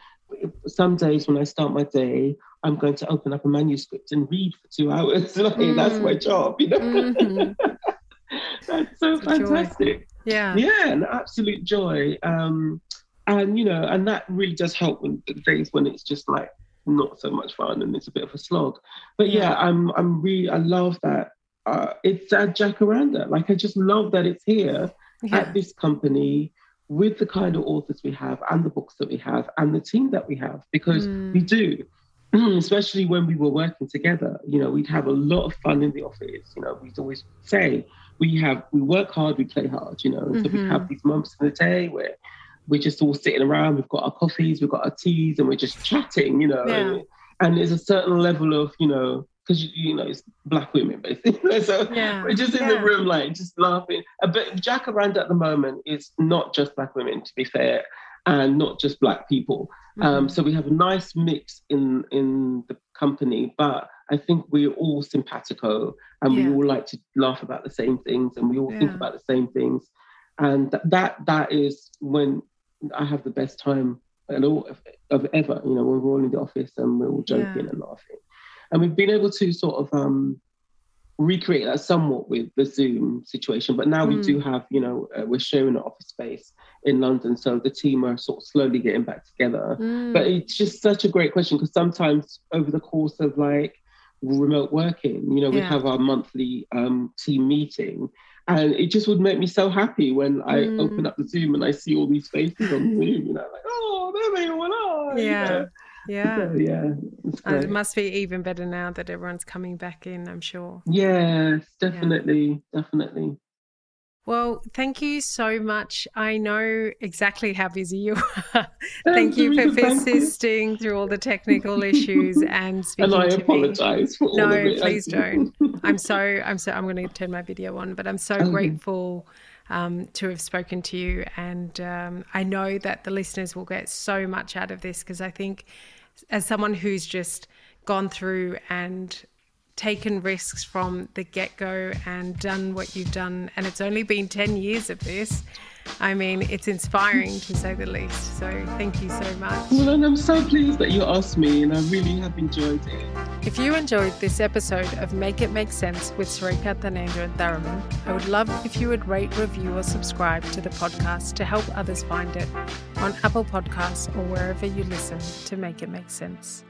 some days when I start my day, I'm going to open up a manuscript and read for two hours. like, mm. That's my job, you know. Mm-hmm. that's so it's fantastic. Yeah. Yeah, an absolute joy. Um, and you know, and that really does help when the days when it's just like not so much fun and it's a bit of a slog. But yeah, yeah I'm I'm really I love that. Uh, it's a Jacaranda. Like I just love that it's here yeah. at this company with the kind of authors we have and the books that we have and the team that we have because mm. we do especially when we were working together you know we'd have a lot of fun in the office you know we'd always say we have we work hard we play hard you know and mm-hmm. so we have mm-hmm. these moments in the day where we're just all sitting around we've got our coffees we've got our teas and we're just chatting you know yeah. and, and there's a certain level of you know because you know it's black women basically. so yeah. we're just in yeah. the room like just laughing. Uh, but Jacaranda at the moment is not just black women, to be fair, and not just black people. Um, mm-hmm. Um, so we have a nice mix in in the company, but I think we're all simpatico and yeah. we all like to laugh about the same things and we all think about the same things. And th- that that is when I have the best time at all of, of ever, you know, when we're all in the office and we're all joking and laughing. And we've been able to sort of um, recreate that somewhat with the Zoom situation. But now mm. we do hmm. have, you know, uh, we're sharing an office space in London. So the team are sort of slowly getting back together. Mm. But it's just such a great question because sometimes over the course of like remote working. You know, we Yeah. have our monthly um, team meeting, and it just would make me so happy when I Mm. open up the Zoom and I see all these faces on Zoom. You know, like, oh, there they all are. you Yeah. know. Yeah. So, yeah, And it must be even better now that everyone's coming back in, I'm sure. Yes, definitely, definitely. Well, thank you so much. I know exactly how busy you are. thank you for you. persisting through all the technical issues and speaking And I to me. apologize for all No, please don't. I'm so I'm so I'm going to turn my video on, but I'm so Okay. grateful um, to have spoken to you, and um, I know that the listeners will get so much out of this because I think, as someone who's just gone through and taken risks from the get go and done what you've done, and it's only been ten years of this. I mean, it's inspiring to say the least. So thank you so much. Well, and I'm so pleased that you asked me, and I really have enjoyed it. If you enjoyed this episode of Make It Make Sense with Sarika Thanendra and Tharaman, I would love if you would rate, review, or subscribe to the podcast to help others find it on Apple Podcasts or wherever you listen to Make It Make Sense.